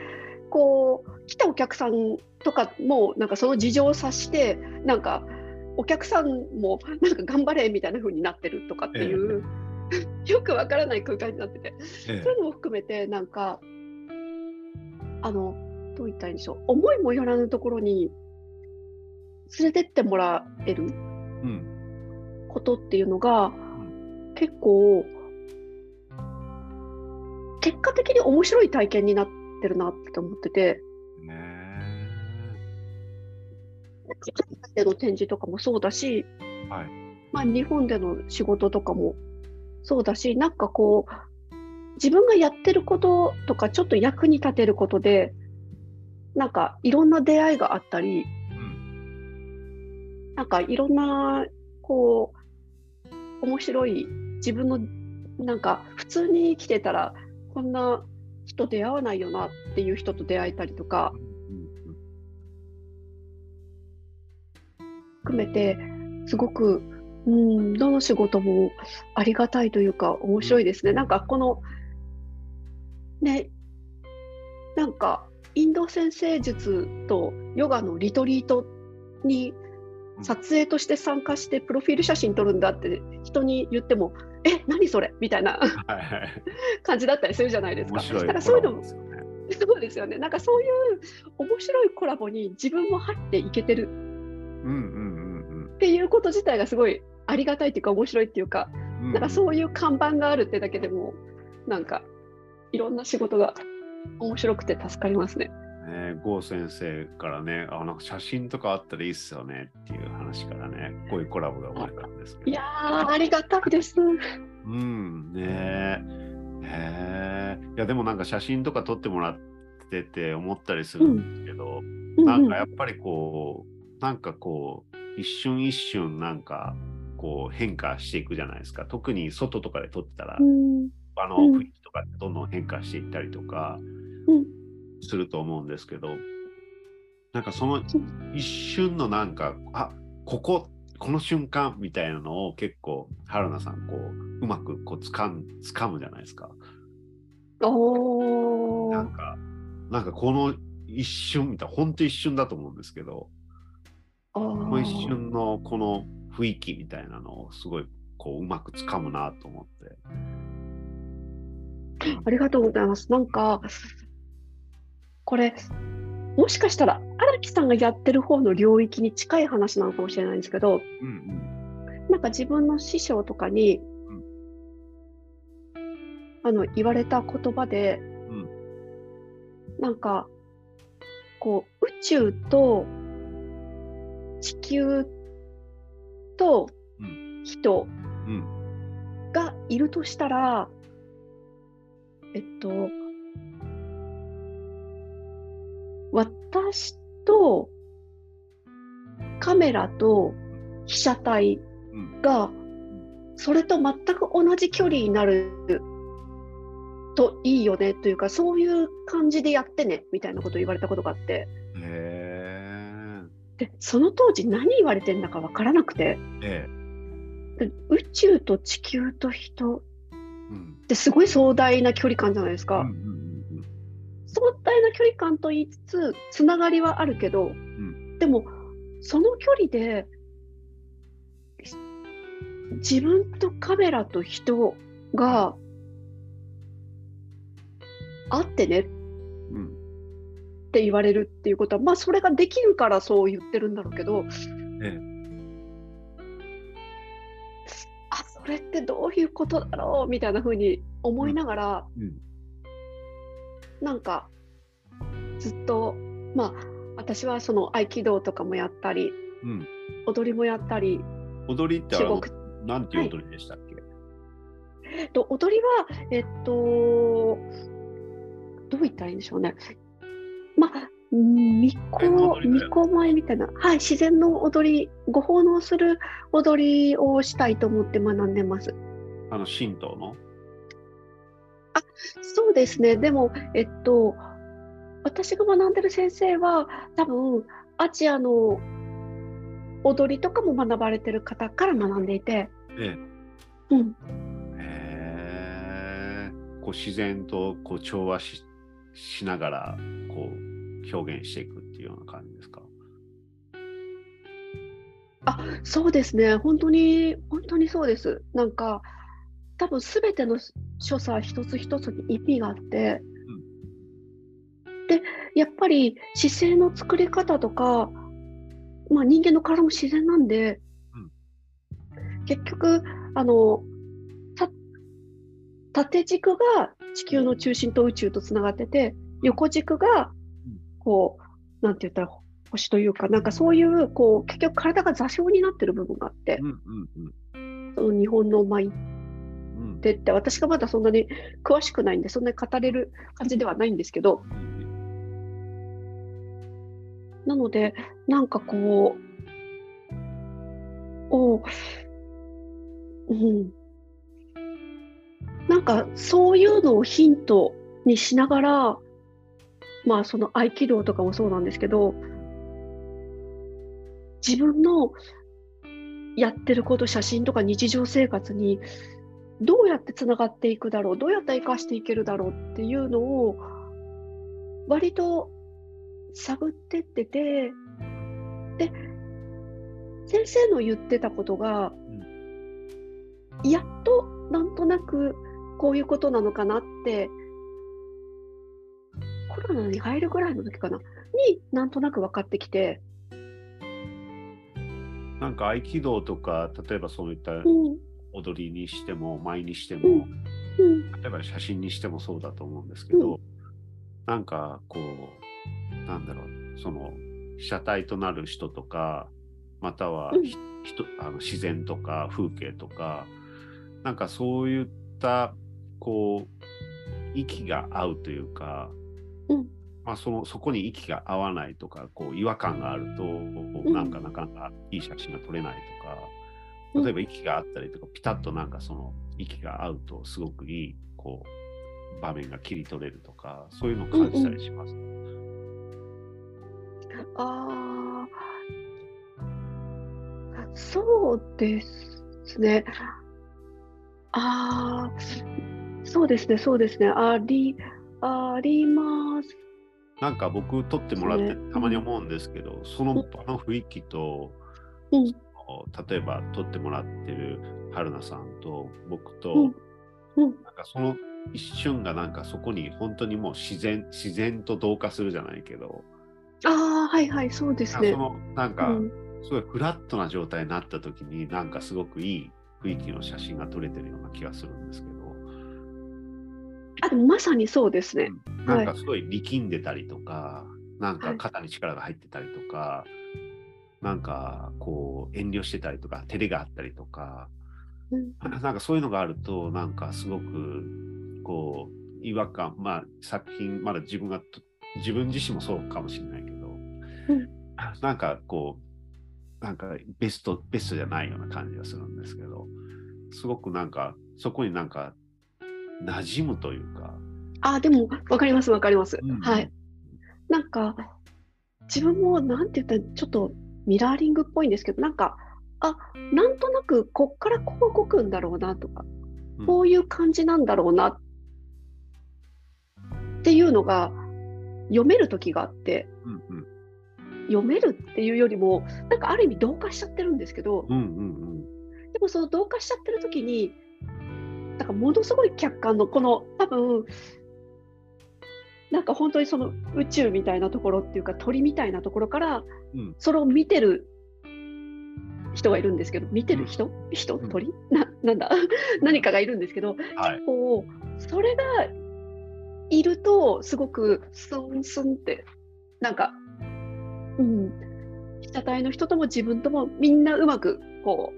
こう来たお客さんとかもなんかその事情を察してなんかお客さんもなんか頑張れみたいな風になってるとかっていう、ええ、よくわからない空間になってて、え、そういうのも含めてなんかあのどう言ったらいいんでしょう。思いもよらぬところに連れてってもらえることっていうのが、うん、結構結果的に面白い体験になってるなって思ってて。での展示とかもそうだし、はい。まあ、日本での仕事とかもそうだしなんかこう自分がやってることとかちょっと役に立てることでなんかいろんな出会いがあったり、うん、なんかいろんなこう面白い自分のなんか普通に生きてたらこんな人出会わないよなっていう人と出会えたりとか、含めてすごく、うん、どの仕事もありがたいというか面白いですね。なんかこのねなんかインド先生術とヨガのリトリートに撮影として参加してプロフィール写真撮るんだって人に言ってもえ何それ？みたいな。感じだったりするじゃないですか。だからそういうのもそうですよね。なんかそういう面白いコラボに自分も入っていけてる。っていうこと自体がすごいありがたいっていうか面白いっていうか、うん、なんかそういう看板があるってだけでもなんかいろんな仕事が面白くて助かりますね。ね、郷先生からねあなんか写真とかあったらいいっすよねっていう話からねこういうコラボが生まれたんですけど。いやありがたいです。うんね。えいやでもなんか写真とか撮ってもらってて思ったりするんですけど、うん、なんかやっぱりこうなんかこう一瞬一瞬なんかこう変化していくじゃないですか。特に外とかで撮ってたら、うん、あの雰囲気とかどんどん変化していったりとか、うんすると思うんですけどなんかその一瞬のなんかあこここの瞬間みたいなのを結構春菜さんこううまくこうつかん掴むじゃないですか。おなんかなんかこの一瞬みたいな本当一瞬だと思うんですけどこの一瞬のこの雰囲気みたいなのをすごいこううまくつかむなと思って。ありがとうございます。なんかこれもしかしたら荒木さんがやってる方の領域に近い話なのかもしれないんですけど、うんうん、なんか自分の師匠とかに、うん、あの言われた言葉で、うん、なんかこう宇宙と地球と人がいるとしたら、えっと私とカメラと被写体がそれと全く同じ距離になるといいよねというかそういう感じでやってねみたいなことを言われたことがあって。でその当時何言われてんだか分からなくて、ええ、宇宙と地球と人ってすごい壮大な距離感じゃないですか。壮大な距離感と言いつつつながりはあるけど、うん、でもその距離で自分とカメラと人が会ってねって言われるっていうことは、まあそれができるからそう言ってるんだろうけど、ええ、あそれってどういうことだろうみたいなふうに思いながら、うん。うん、なんかずっとまあ私はその合気道とかもやったり、うん、踊りもやったり踊りって中国なんていう踊りでしたっけ、はい、と、踊りは、えっと、どう言ったらいいんでしょうね。まあ、巫女、巫女舞みたいな、はい、自然の踊り、ご奉納する踊りをしたいと思って学んでます。あの、神道の？あ、そうですね。でも、えっと、私が学んでる先生は、多分、アジアの踊りとかも学ばれてる方から学んでいて、ええ、うん。へえ。こう自然とこう調和ししながらこう表現していくっていうような感じですか？あそうですね本当に本当にそうですなんか多分すべての所作一つ一つに意味があって、うん、でやっぱり姿勢の作り方とか、まあ、人間の体も自然なんで、うん、結局あの縦軸が地球の中心と宇宙とつながってて横軸がこうなんて言ったら星というかなんかそういうこう結局体が座標になってる部分があって、その日本の舞ってって私がまだそんなに詳しくないんでそんなに語れる感じではないんですけど。なのでなんかこうおうん。なんかそういうのをヒントにしながら、まあその合気道とかもそうなんですけど、自分のやってること、写真とか日常生活にどうやってつながっていくだろう、どうやって生かしていけるだろうっていうのを割と探ってってて、で、先生の言ってたことが、やっとなんとなくこういうことなのかなってコロナに入るぐらいの時かなになんとなく分かってきてなんか合気道とか例えばそういった踊りにしても、舞にしても、うん、例えば写真にしてもそうだと思うんですけど、うん、なんかこうなんだろうその被写体となる人とかまたは、うん、あの自然とか風景とかなんかそういったこう息が合うというか、うん、まあ、そのそこに息が合わないとかこう違和感があると、うん、なんかなかなかいい写真が撮れないとか例えば息があったりとか、ピタッとなんかその息が合うとすごくいいこう場面が切り取れるとかそういうのを感じたりします。うんうん、ああそうですね。ああそうですね、そうですね。あり、あります。なんか僕撮ってもらってたまに思うんですけど、うん、その場の雰囲気と、うん、例えば撮ってもらってる春菜さんと僕と、うん。うん、なんかその一瞬がなんかそこに本当にもう自然自然と同化するじゃないけど。ああはいはいそうですね。そのなんか、すごいフラットな状態になった時になんかすごくいい雰囲気の写真が撮れてるような気がするんですけど。あでもまさにそうですね、うん、なんかすごい力んでたりとか、はい、なんか肩に力が入ってたりとか、はい、なんかこう遠慮してたりとか照れがあったりとか、うん、なんかそういうのがあるとなんかすごくこう違和感まあ作品まだ自分が自分自身もそうかもしれないけど、うん、なんかこうなんかベストベストじゃないような感じがするんですけどすごくなんかそこになんか馴染むというか。あでも分かります分かります。うん、はい。なんか自分もなんて言ったらちょっとミラーリングっぽいんですけどなんかあなんとなくこっからこう動くんだろうなとか、うん、こういう感じなんだろうなっていうのが読める時があって、うんうん、読めるっていうよりもなんかある意味同化しちゃってるんですけど、うんうんうん、でもその同化しちゃってる時になんかものすごい客観のこの多分なんか本当にその宇宙みたいなところっていうか鳥みたいなところから、それを見てる人がいるんですけど見てる人、人？鳥？ななんだ？何かがいるんですけど、はい、結構それがいるとすごくスンスンってなんかうん。被写体の人とも自分ともみんなうまくこ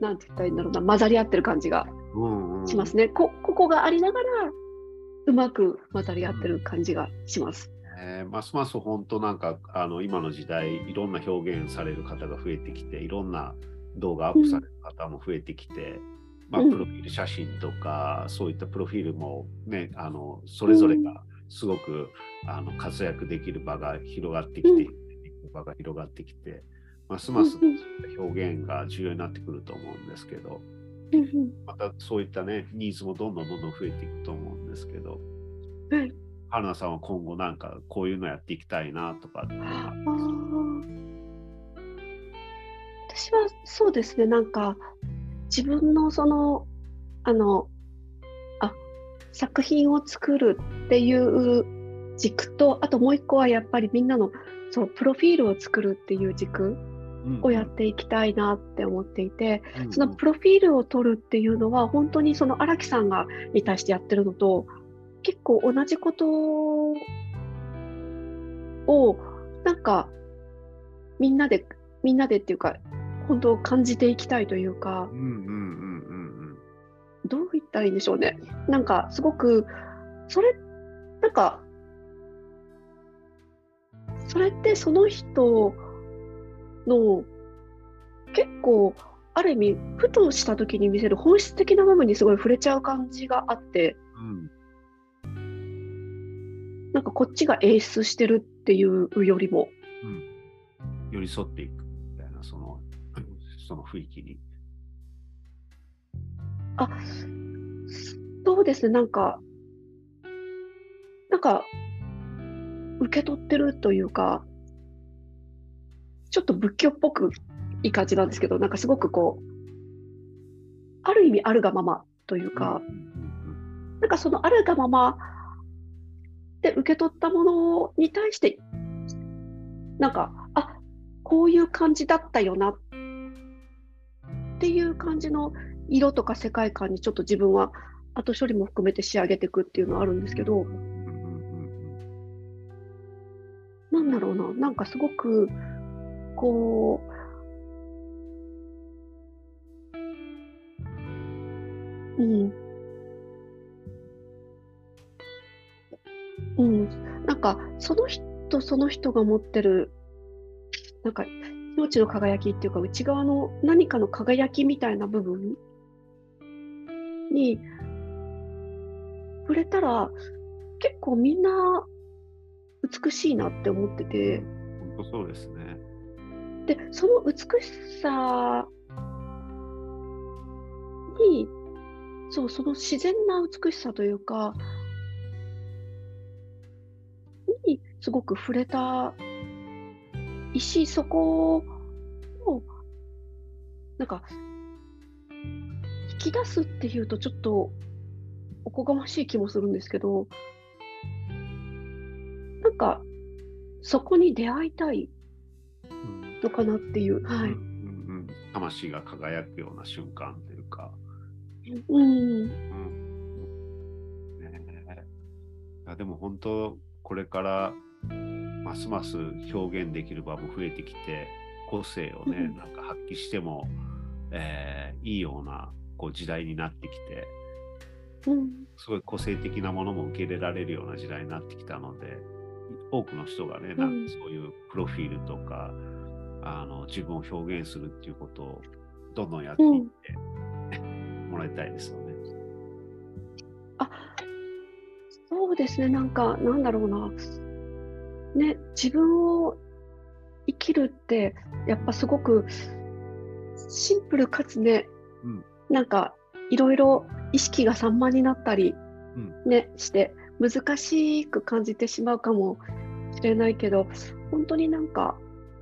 うなんて言ったらいいんだろうな混ざり合ってる感じがしますね。うんうん、こここがありながらうまく混ざり合ってる感じがします。えー、ますます本当なんかあの今の時代いろんな表現される方が増えてきていろんな動画アップされる方も増えてきて、うん、まあ、プロフィール写真とか、そういったプロフィールもねあのそれぞれがすごく、あの活躍できる場が広がってきて、うん、場が広がってきてますます表現が重要になってくると思うんですけど。またそういったね、ニーズもどんどんどんどん増えていくと思うんですけど、はい、春菜さんは今後なんかこういうのやっていきたいなとかって私はそうですね、なんか自分のその、あの、あ、作品を作るっていう軸と、あともう一個はやっぱりみんなのそうプロフィールを作るっていう軸をやっていきたいなって思っていて、うんうん、そのプロフィールを取るっていうのは本当にその荒木さんがに対してやってるのと結構同じことをなんかみんなでみんなでっていうか本当感じていきたいというか、どう言ったらいいんでしょうね。なんかすごくそれなんかそれってその人の結構ある意味ふとした時に見せる本質的な部分にすごい触れちゃう感じがあって、うん、なんかこっちが演出してるっていうよりも、うん、寄り添っていくみたいなその その雰囲気に。あそうですねなんかなんか受け取ってるというかちょっと仏教っぽくいい感じなんですけど、なんかすごくこう、ある意味あるがままというか、なんかそのあるがままで受け取ったものに対して、なんか、あこういう感じだったよなっていう感じの色とか世界観にちょっと自分は後処理も含めて仕上げていくっていうのはあるんですけど、なんだろうな、なんかすごく、こう、うん。うん。なんか、その人その人が持ってる、なんか、命の輝きっていうか、内側の何かの輝きみたいな部分に触れたら、結構みんな美しいなって思ってて。本当そうですね。でその美しさにそうその自然な美しさというかにすごく触れた。石そこをなんか引き出すっていうとちょっとおこがましい気もするんですけどなんかそこに出会いたい。うん。のかなっていう、はい、うんうん、魂が輝くような瞬間というか。うん、うん。ね、でも本当これからますます表現できる場も増えてきて個性をね、うん、なんか発揮しても、えー、いいようなこう時代になってきて、うん、すごい個性的なものも受け入れられるような時代になってきたので多くの人がねなんかそういうプロフィールとか、あの自分を表現するっていうことをどんどんやっていって、うん、もらいたいですよね。あですね、なんか、なんだろうな。ね、自分を生きるって、やっぱすごくシンプルかつね、うん、なんかいろいろ意識が散漫になったり、ね、うん、して難しく感じてしまうかもしれないけど本当になんか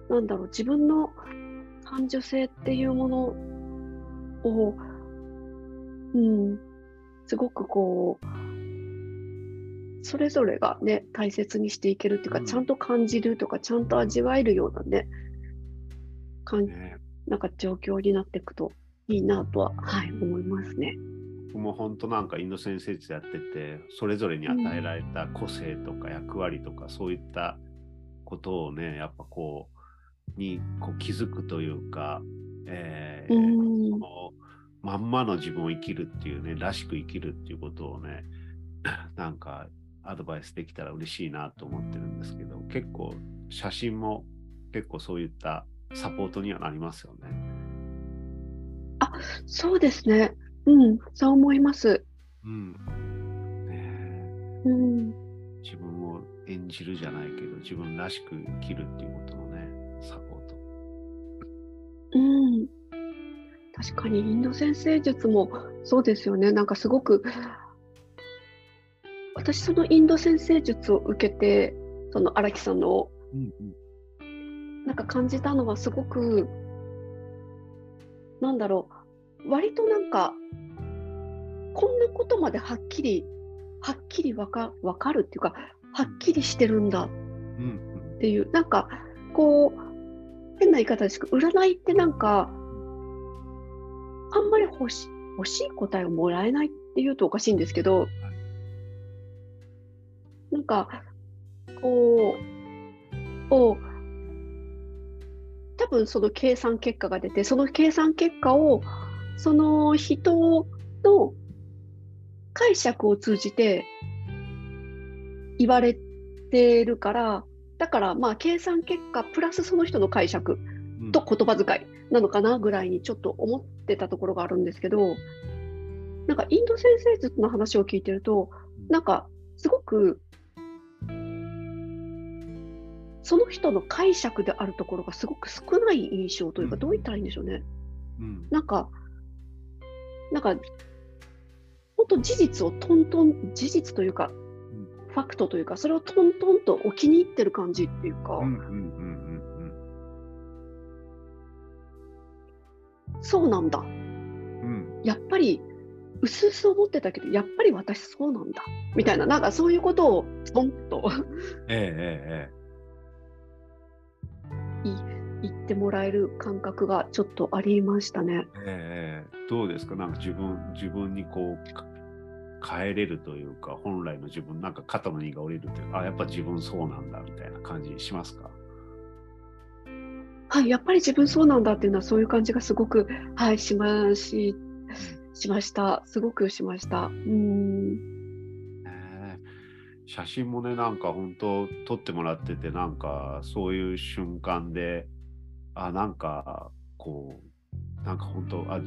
なんだろう自分の感受性っていうものを、うん、すごくこうそれぞれがね大切にしていけるっていうか、うん、ちゃんと感じるとかちゃんと味わえるようなねかん、ね、なんか状況になっていくといいなとは、はい、思いますね。僕も本当なんかインド先生とやっててそれぞれに与えられた個性とか役割とか、そういったことをねやっぱこうにこう気づくというか、えー、そのまんまの自分を生きるっていうねらしく生きるっていうことをね なんかアドバイスできたら嬉しいなと思ってるんですけど結構写真も結構そういったサポートにはなりますよね。あそうですね。うん、そう思います。うん。ね、うん、自分を演じるじゃないけど、自分らしく生きるっていうことの確かにインド先生術もそうですよね。なんかすごく、私そのインド先生術を受けて、その荒木さんの、うんうん、なんか感じたのはすごく、なんだろう、割となんか、こんなことまではっきり、はっきりわか分かるっていうか、はっきりしてるんだっていう、うん、なんか、こう、変な言い方ですけど、占いってなんか、あんまり欲し欲しい答えをもらえないっていうとおかしいんですけど、なんか、こう、を、多分その計算結果が出て、その計算結果を、その人の解釈を通じて言われてるから、だからまあ計算結果プラスその人の解釈と言葉遣いなのかなぐらいにちょっと思ってたところがあるんですけど、なんかインド先生術の話を聞いてると、なんかすごくその人の解釈であるところがすごく少ない印象というか、どう言ったらいいんでしょうね。うん、なんか、なんか、本当事実をトントン、事実というか、うん、ファクトというか、それをトントンと置きに入ってる感じっていうか、そうなんだ、うん、やっぱり、うすうす思ってたけど、やっぱり私そうなんだ、みたいな、なんかそういうことを、トンとええええ言ってもらえる感覚がちょっとありましたね。えー、どうですか？なんか自分自分にこう変えれるというか本来の自分なんか肩の荷が下りるというかあやっぱ自分そうなんだみたいな感じしますか？はいやっぱり自分そうなんだっていうのはそういう感じがすごくはいしまししました。すごくしました。うん。写真もねなんか本当撮ってもらっててなんかそういう瞬間であなんかこうなんか本当あ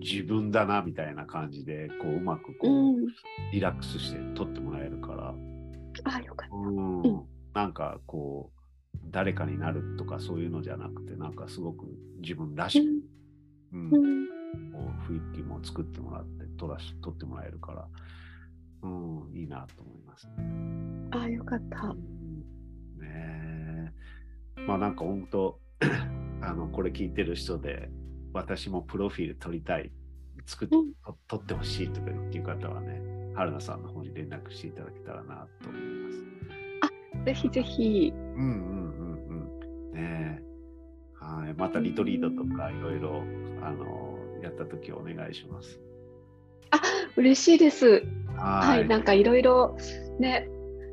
自分だなみたいな感じでこううまくこう、うん、リラックスして撮ってもらえるから。あよかった、うん、なんかこう誰かになるとかそういうのじゃなくてなんかすごく自分らしく、うん、うん、雰囲気も作ってもらって撮らし撮ってもらえるから、うん、いいなと思います、ね。あよかった。ねえまあなんか本当 あのこれ聞いてる人で私もプロフィール取りたい作っ、うん、取ってほしいとかっていう方はね春菜さんの方に連絡していただけたらなと思います。あぜひぜひ。うんうん。ねはい、またリトリートとかいろいろあのやった時お願いします。あ嬉しいです。はい、なんかいろいろね、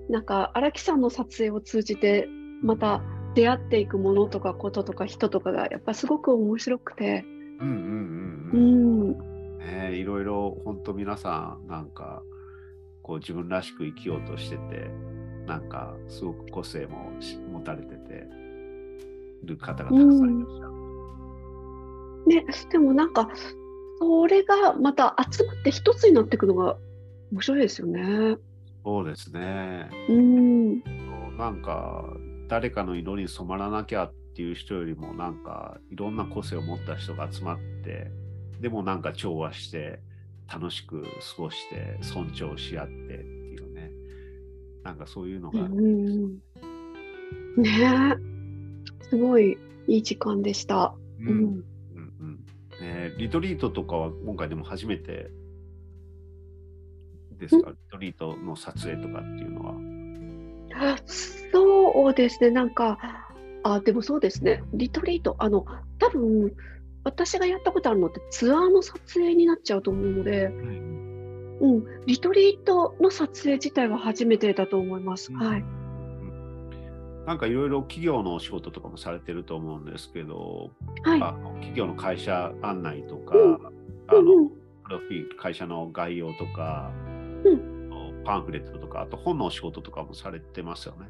なんか荒木さんの撮影を通じてまた出会っていくものとかこととか人とかがやっぱすごく面白くて。うんうんうんうん。ねいろいろ本当皆さんなんかこう自分らしく生きようとしててなんかすごく個性も持たれててる方がたくさんいらっしゃる。うん、ね、でもなんかそれがまた集まって一つになっていくのが面白いですよね。そうですね。うん。なんか、誰かの色に染まらなきゃっていう人よりも、なんか、いろんな個性を持った人が集まって、でもなんか調和して、楽しく過ごして、尊重し合ってっていうね。なんかそういうのが。ねえ。すごいいい時間でした。うん。うんうんね、リトリートとかは今回でも初めてですか、リトリートの撮影とかっていうのは。あそうですね、なんか、あでもそうですね、リトリート、あの多分私がやったことあるのってツアーの撮影になっちゃうと思うので、うん、うん、リトリートの撮影自体は初めてだと思います。うん、はい。なんかいろいろ企業のお仕事とかもされてると思うんですけど、はい、企業の会社案内とか、うん、あの、うん、プロフィール会社の概要とか、うん、パンフレットとか、あと本のお仕事とかもされてますよね。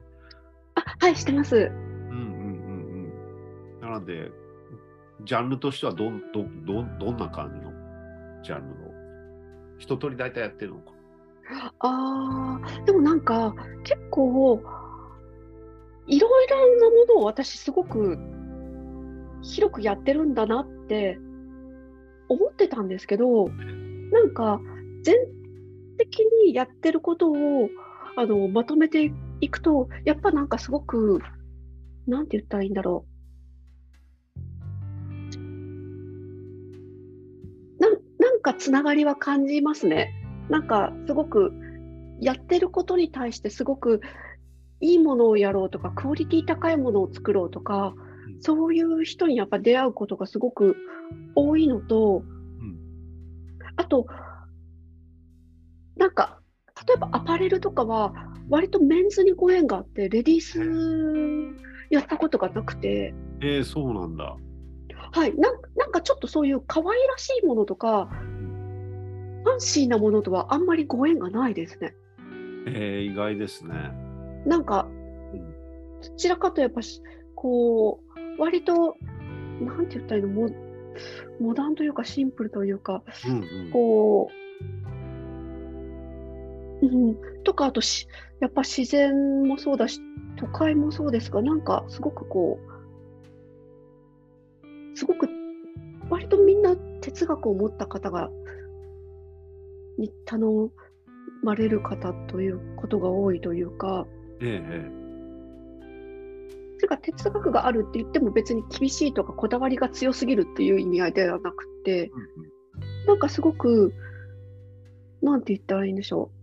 あはい、してます。うんうんうんうん。なので、ジャンルとしてはどどどどんな感じのジャンルの一通り大体やってるのかああ、でもなんか結構いろいろなものを私すごく広くやってるんだなって思ってたんですけど、なんか全的にやってることをあのまとめていくと、やっぱなんかすごく、なんて言ったらいいんだろう。ななんかつながりは感じますね。なんかすごくやってることに対してすごくいいものをやろうとか、クオリティ高いものを作ろうとか、そういう人にやっぱ出会うことがすごく多いのと、うん、あと、なんか、例えばアパレルとかは、割とメンズにご縁があって、レディースやったことがなくて。えー、そうなんだ。はいな、なんかちょっとそういう可愛らしいものとか、ファンシーなものとはあんまりご縁がないですね。えー、意外ですね。なんか、どちらかとやっぱこう、割と、なんて言ったらいいの、モモダンというかシンプルというか、うんうん、こう、うん、とか、あとし、やっぱ自然もそうだし、都会もそうですが、なんかすごくこう、すごく、割とみんな哲学を持った方が、に頼まれる方ということが多いというか、ええ。それから哲学があるって言っても別に厳しいとかこだわりが強すぎるっていう意味合いではなくて、うなんかすごく、なんて言ったらいいんでしょう。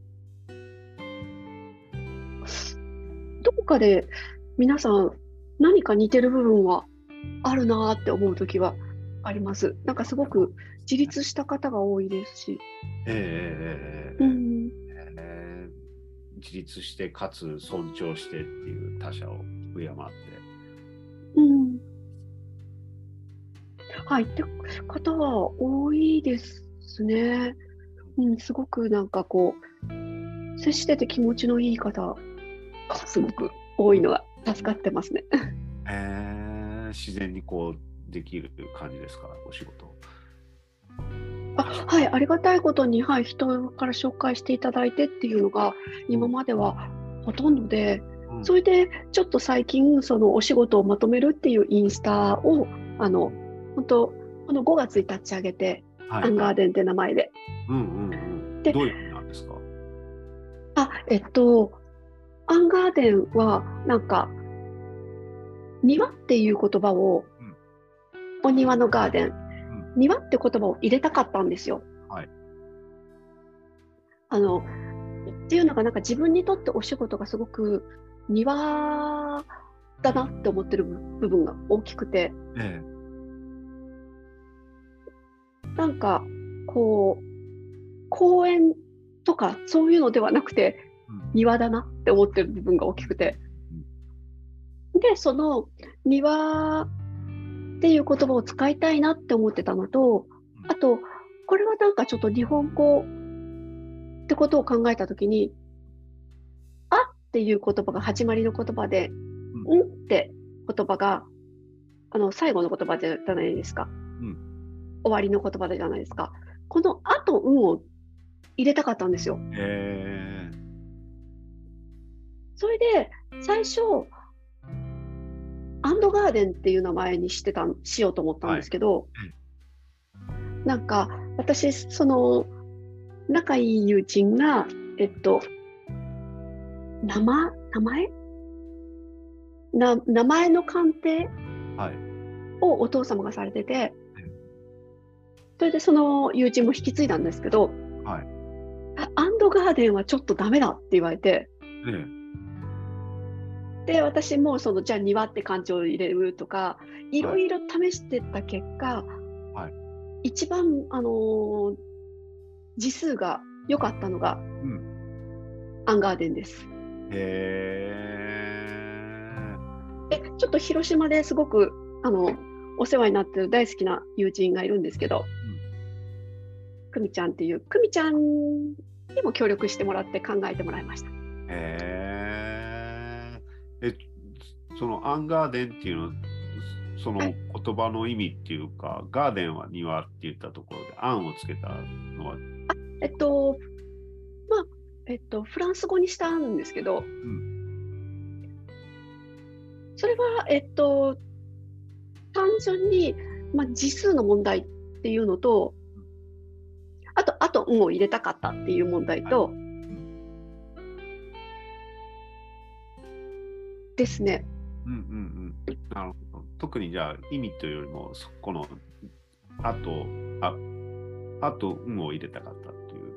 どこかで皆さん何か似てる部分はあるなって思う時はあります。なんかすごく自立した方が多いですし。ええー、うん自立してかつ尊重してっていう他者を敬って。うん。はい、って方は多いですね。うん、すごくなんかこう、接してて気持ちのいい方がすごく多いのは助かってますね。えー、自然にこうできる感じですか、お仕事。あはい、ありがたいことに、はい、人から紹介していただいてっていうのが今まではほとんどで、うん、それでちょっと最近そのお仕事をまとめるっていうインスタをあの本当この5月に立ち上げて、はい、アンガーデンって名前で。うんうんうん、でどういうなんですか？あえっとアンガーデンはなんか庭っていう言葉を、うん、お庭のガーデン庭って言葉を入れたかったんですよ。はい、あのっていうのがなんか自分にとってお仕事がすごく庭だなって思ってる部分が大きくて、ええ、なんかこう公園とかそういうのではなくて、うん、庭だなって思ってる部分が大きくて、うん、でその庭っていう言葉を使いたいなって思ってたのと、あと、これはなんかちょっと日本語ってことを考えたときに、あっていう言葉が始まりの言葉で、うん、って言葉が、あの、最後の言葉じゃないですか。うん、終わりの言葉じゃないですか。このあとうんを入れたかったんですよ。へそれで最初アンドガーデンっていう名前にしてたしようと思ったんですけど、はい、なんか私その仲いい友人がえっと名前？名前？な名前の鑑定？をお父様がされてて、はい、それでその友人も引き継いだんですけど、はい、アンドガーデンはちょっとダメだって言われて、で私もそのじゃあ庭って感情を入れるとかい。ろいろ試してた結果、はい、一番、あのー、字数が良かったのが、うん、アンガーデンです。へでちょっと広島ですごくあのお世話になってる大好きな友人がいるんですけど、うん、久美ちゃんっていう久美ちゃんにも協力してもらって考えてもらいました。へえそのアンガーデンっていうのその言葉の意味っていうか、はい、ガーデンは庭って言ったところで、アンをつけたのは？あえっと、まあ、えっと、フランス語にしたんですけど、うん、それは、えっと、単純に、まあ、字数の問題っていうのと、あと、あと、運を入れたかったっていう問題と、はい、ですね。うんうんうん。なるほど。特にじゃあ、意味というよりも、そこの、あと、あ、あと、運を入れたかったっていう。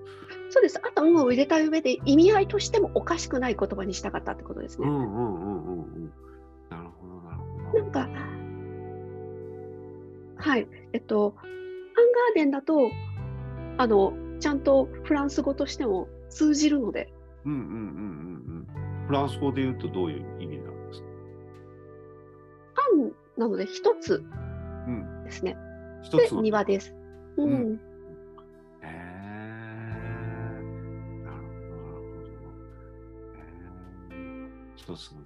そうです。あと、運を入れた上で、意味合いとしてもおかしくない言葉にしたかったってことですね。うんうんうんうんうん。なるほど、なるほど。なんか、はい。えっと、アンガーデンだと、あの、ちゃんとフランス語としても通じるので。うんうんうんうんうん。フランス語で言うとどういうなので一つですね。一、うん、つ。で庭です。うん。うん。一つの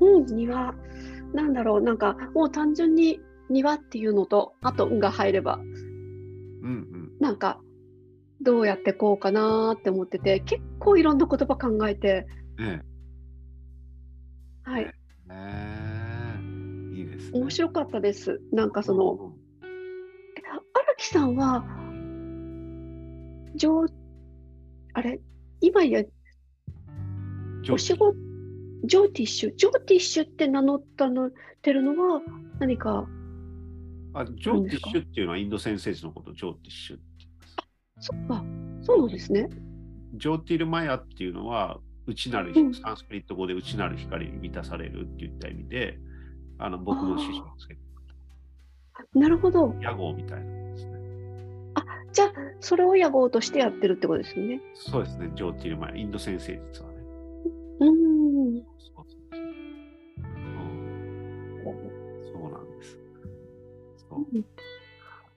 庭。うん、庭。なんだろう、なんかもう単純に庭っていうのと、あと、が入れば、うんうん、なんか、どうやってこうかなって思ってて、結構いろんな言葉考えて、ええ、はい。えー、いいです、ね、面白かったです。なんかその、荒木さんは、上、あれ、今や、お仕事、ジョーティッシュ、ジョーティッシュって名乗ったのてるのは何かあジョーティッシュっていうのはインド先生のことジョーティッシュって。そっか、そうなんですね。ジョーティルマヤっていうのは内なる、うん、サンスクリット語で内なる光に満たされるっていった意味で、あの僕の師匠をつけてなるほど。屋号みたいなですね。あじゃあ、それを屋号としてやってるってことですね。そうですね、ジョーティルマヤ、インド先生実はね。うん。そうそうなんです。そう。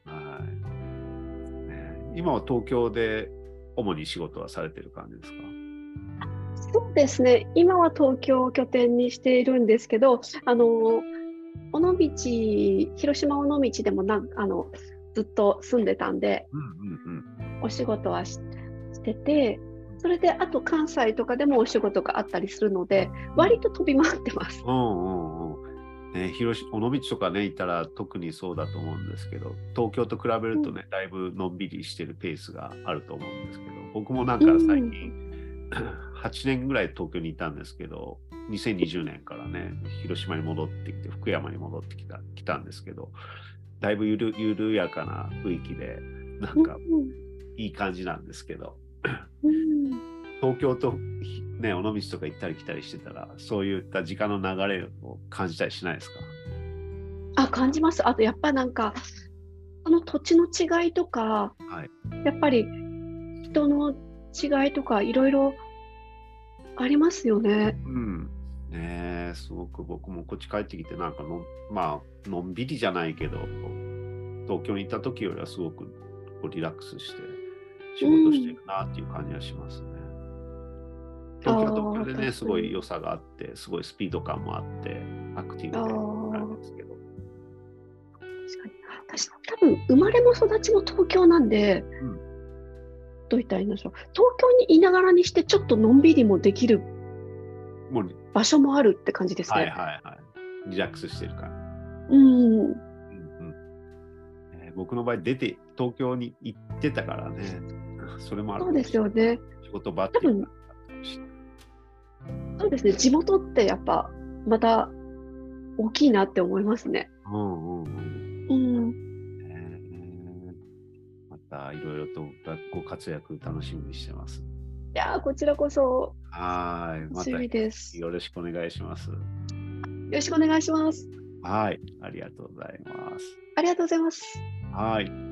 はい、ね。今は東京で主に仕事はされてる感じですか？そうですね、今は東京を拠点にしているんですけど、あの尾道、広島尾道でもなあのずっと住んでたんで、うんうんうん、お仕事はしてて、それであと関西とかでもお仕事があったりするので、割と飛び回ってます。うんうんうん。ね、広尾道とかね、いたら特にそうだと思うんですけど、東京と比べるとね、うん、だいぶのんびりしてるペースがあると思うんですけど、僕もなんか最近、うん、8年ぐらい東京にいたんですけど、2020年からね、広島に戻ってきて、福山に戻ってきた来たんですけど、だいぶゆる緩やかな雰囲気で、なんかいい感じなんですけど、東京と、ね、尾道とか行ったり来たりしてたら、そういった時間の流れを感じたりしないですか？あ感じます。あとやっぱなんか、あの土地の違いとか、はい、やっぱり人の違いとかいろいろありますよね。うん。ねすごく僕もこっち帰ってきてなんかのまあのんびりじゃないけど東京に行った時よりはすごくこうリラックスして仕事してるなっていう感じがしますね。東京は東京でね、すごい良さがあって、すごいスピード感もあって、アクティブであるんですけど。確かに。私、多分生まれも育ちも東京なんで、うん、どういったらいいんでしょう。東京にいながらにして、ちょっとのんびりもできるもう場所もあるって感じですね。はいはいはい。リラックスしてるから。うん。うんうんえー、僕の場合、出て東京に行ってたからね。それもあるそうですよね。仕事場っていうそうですね。地元ってやっぱまた大きいなって思いますね。うんうんうん。うんたいろいろとご活躍楽しみにしてます。いやこちらこそ。はい。楽しみです、よろしくお願いします。よろしくお願いします。はい。ありがとうございます。ありがとうございます。はい。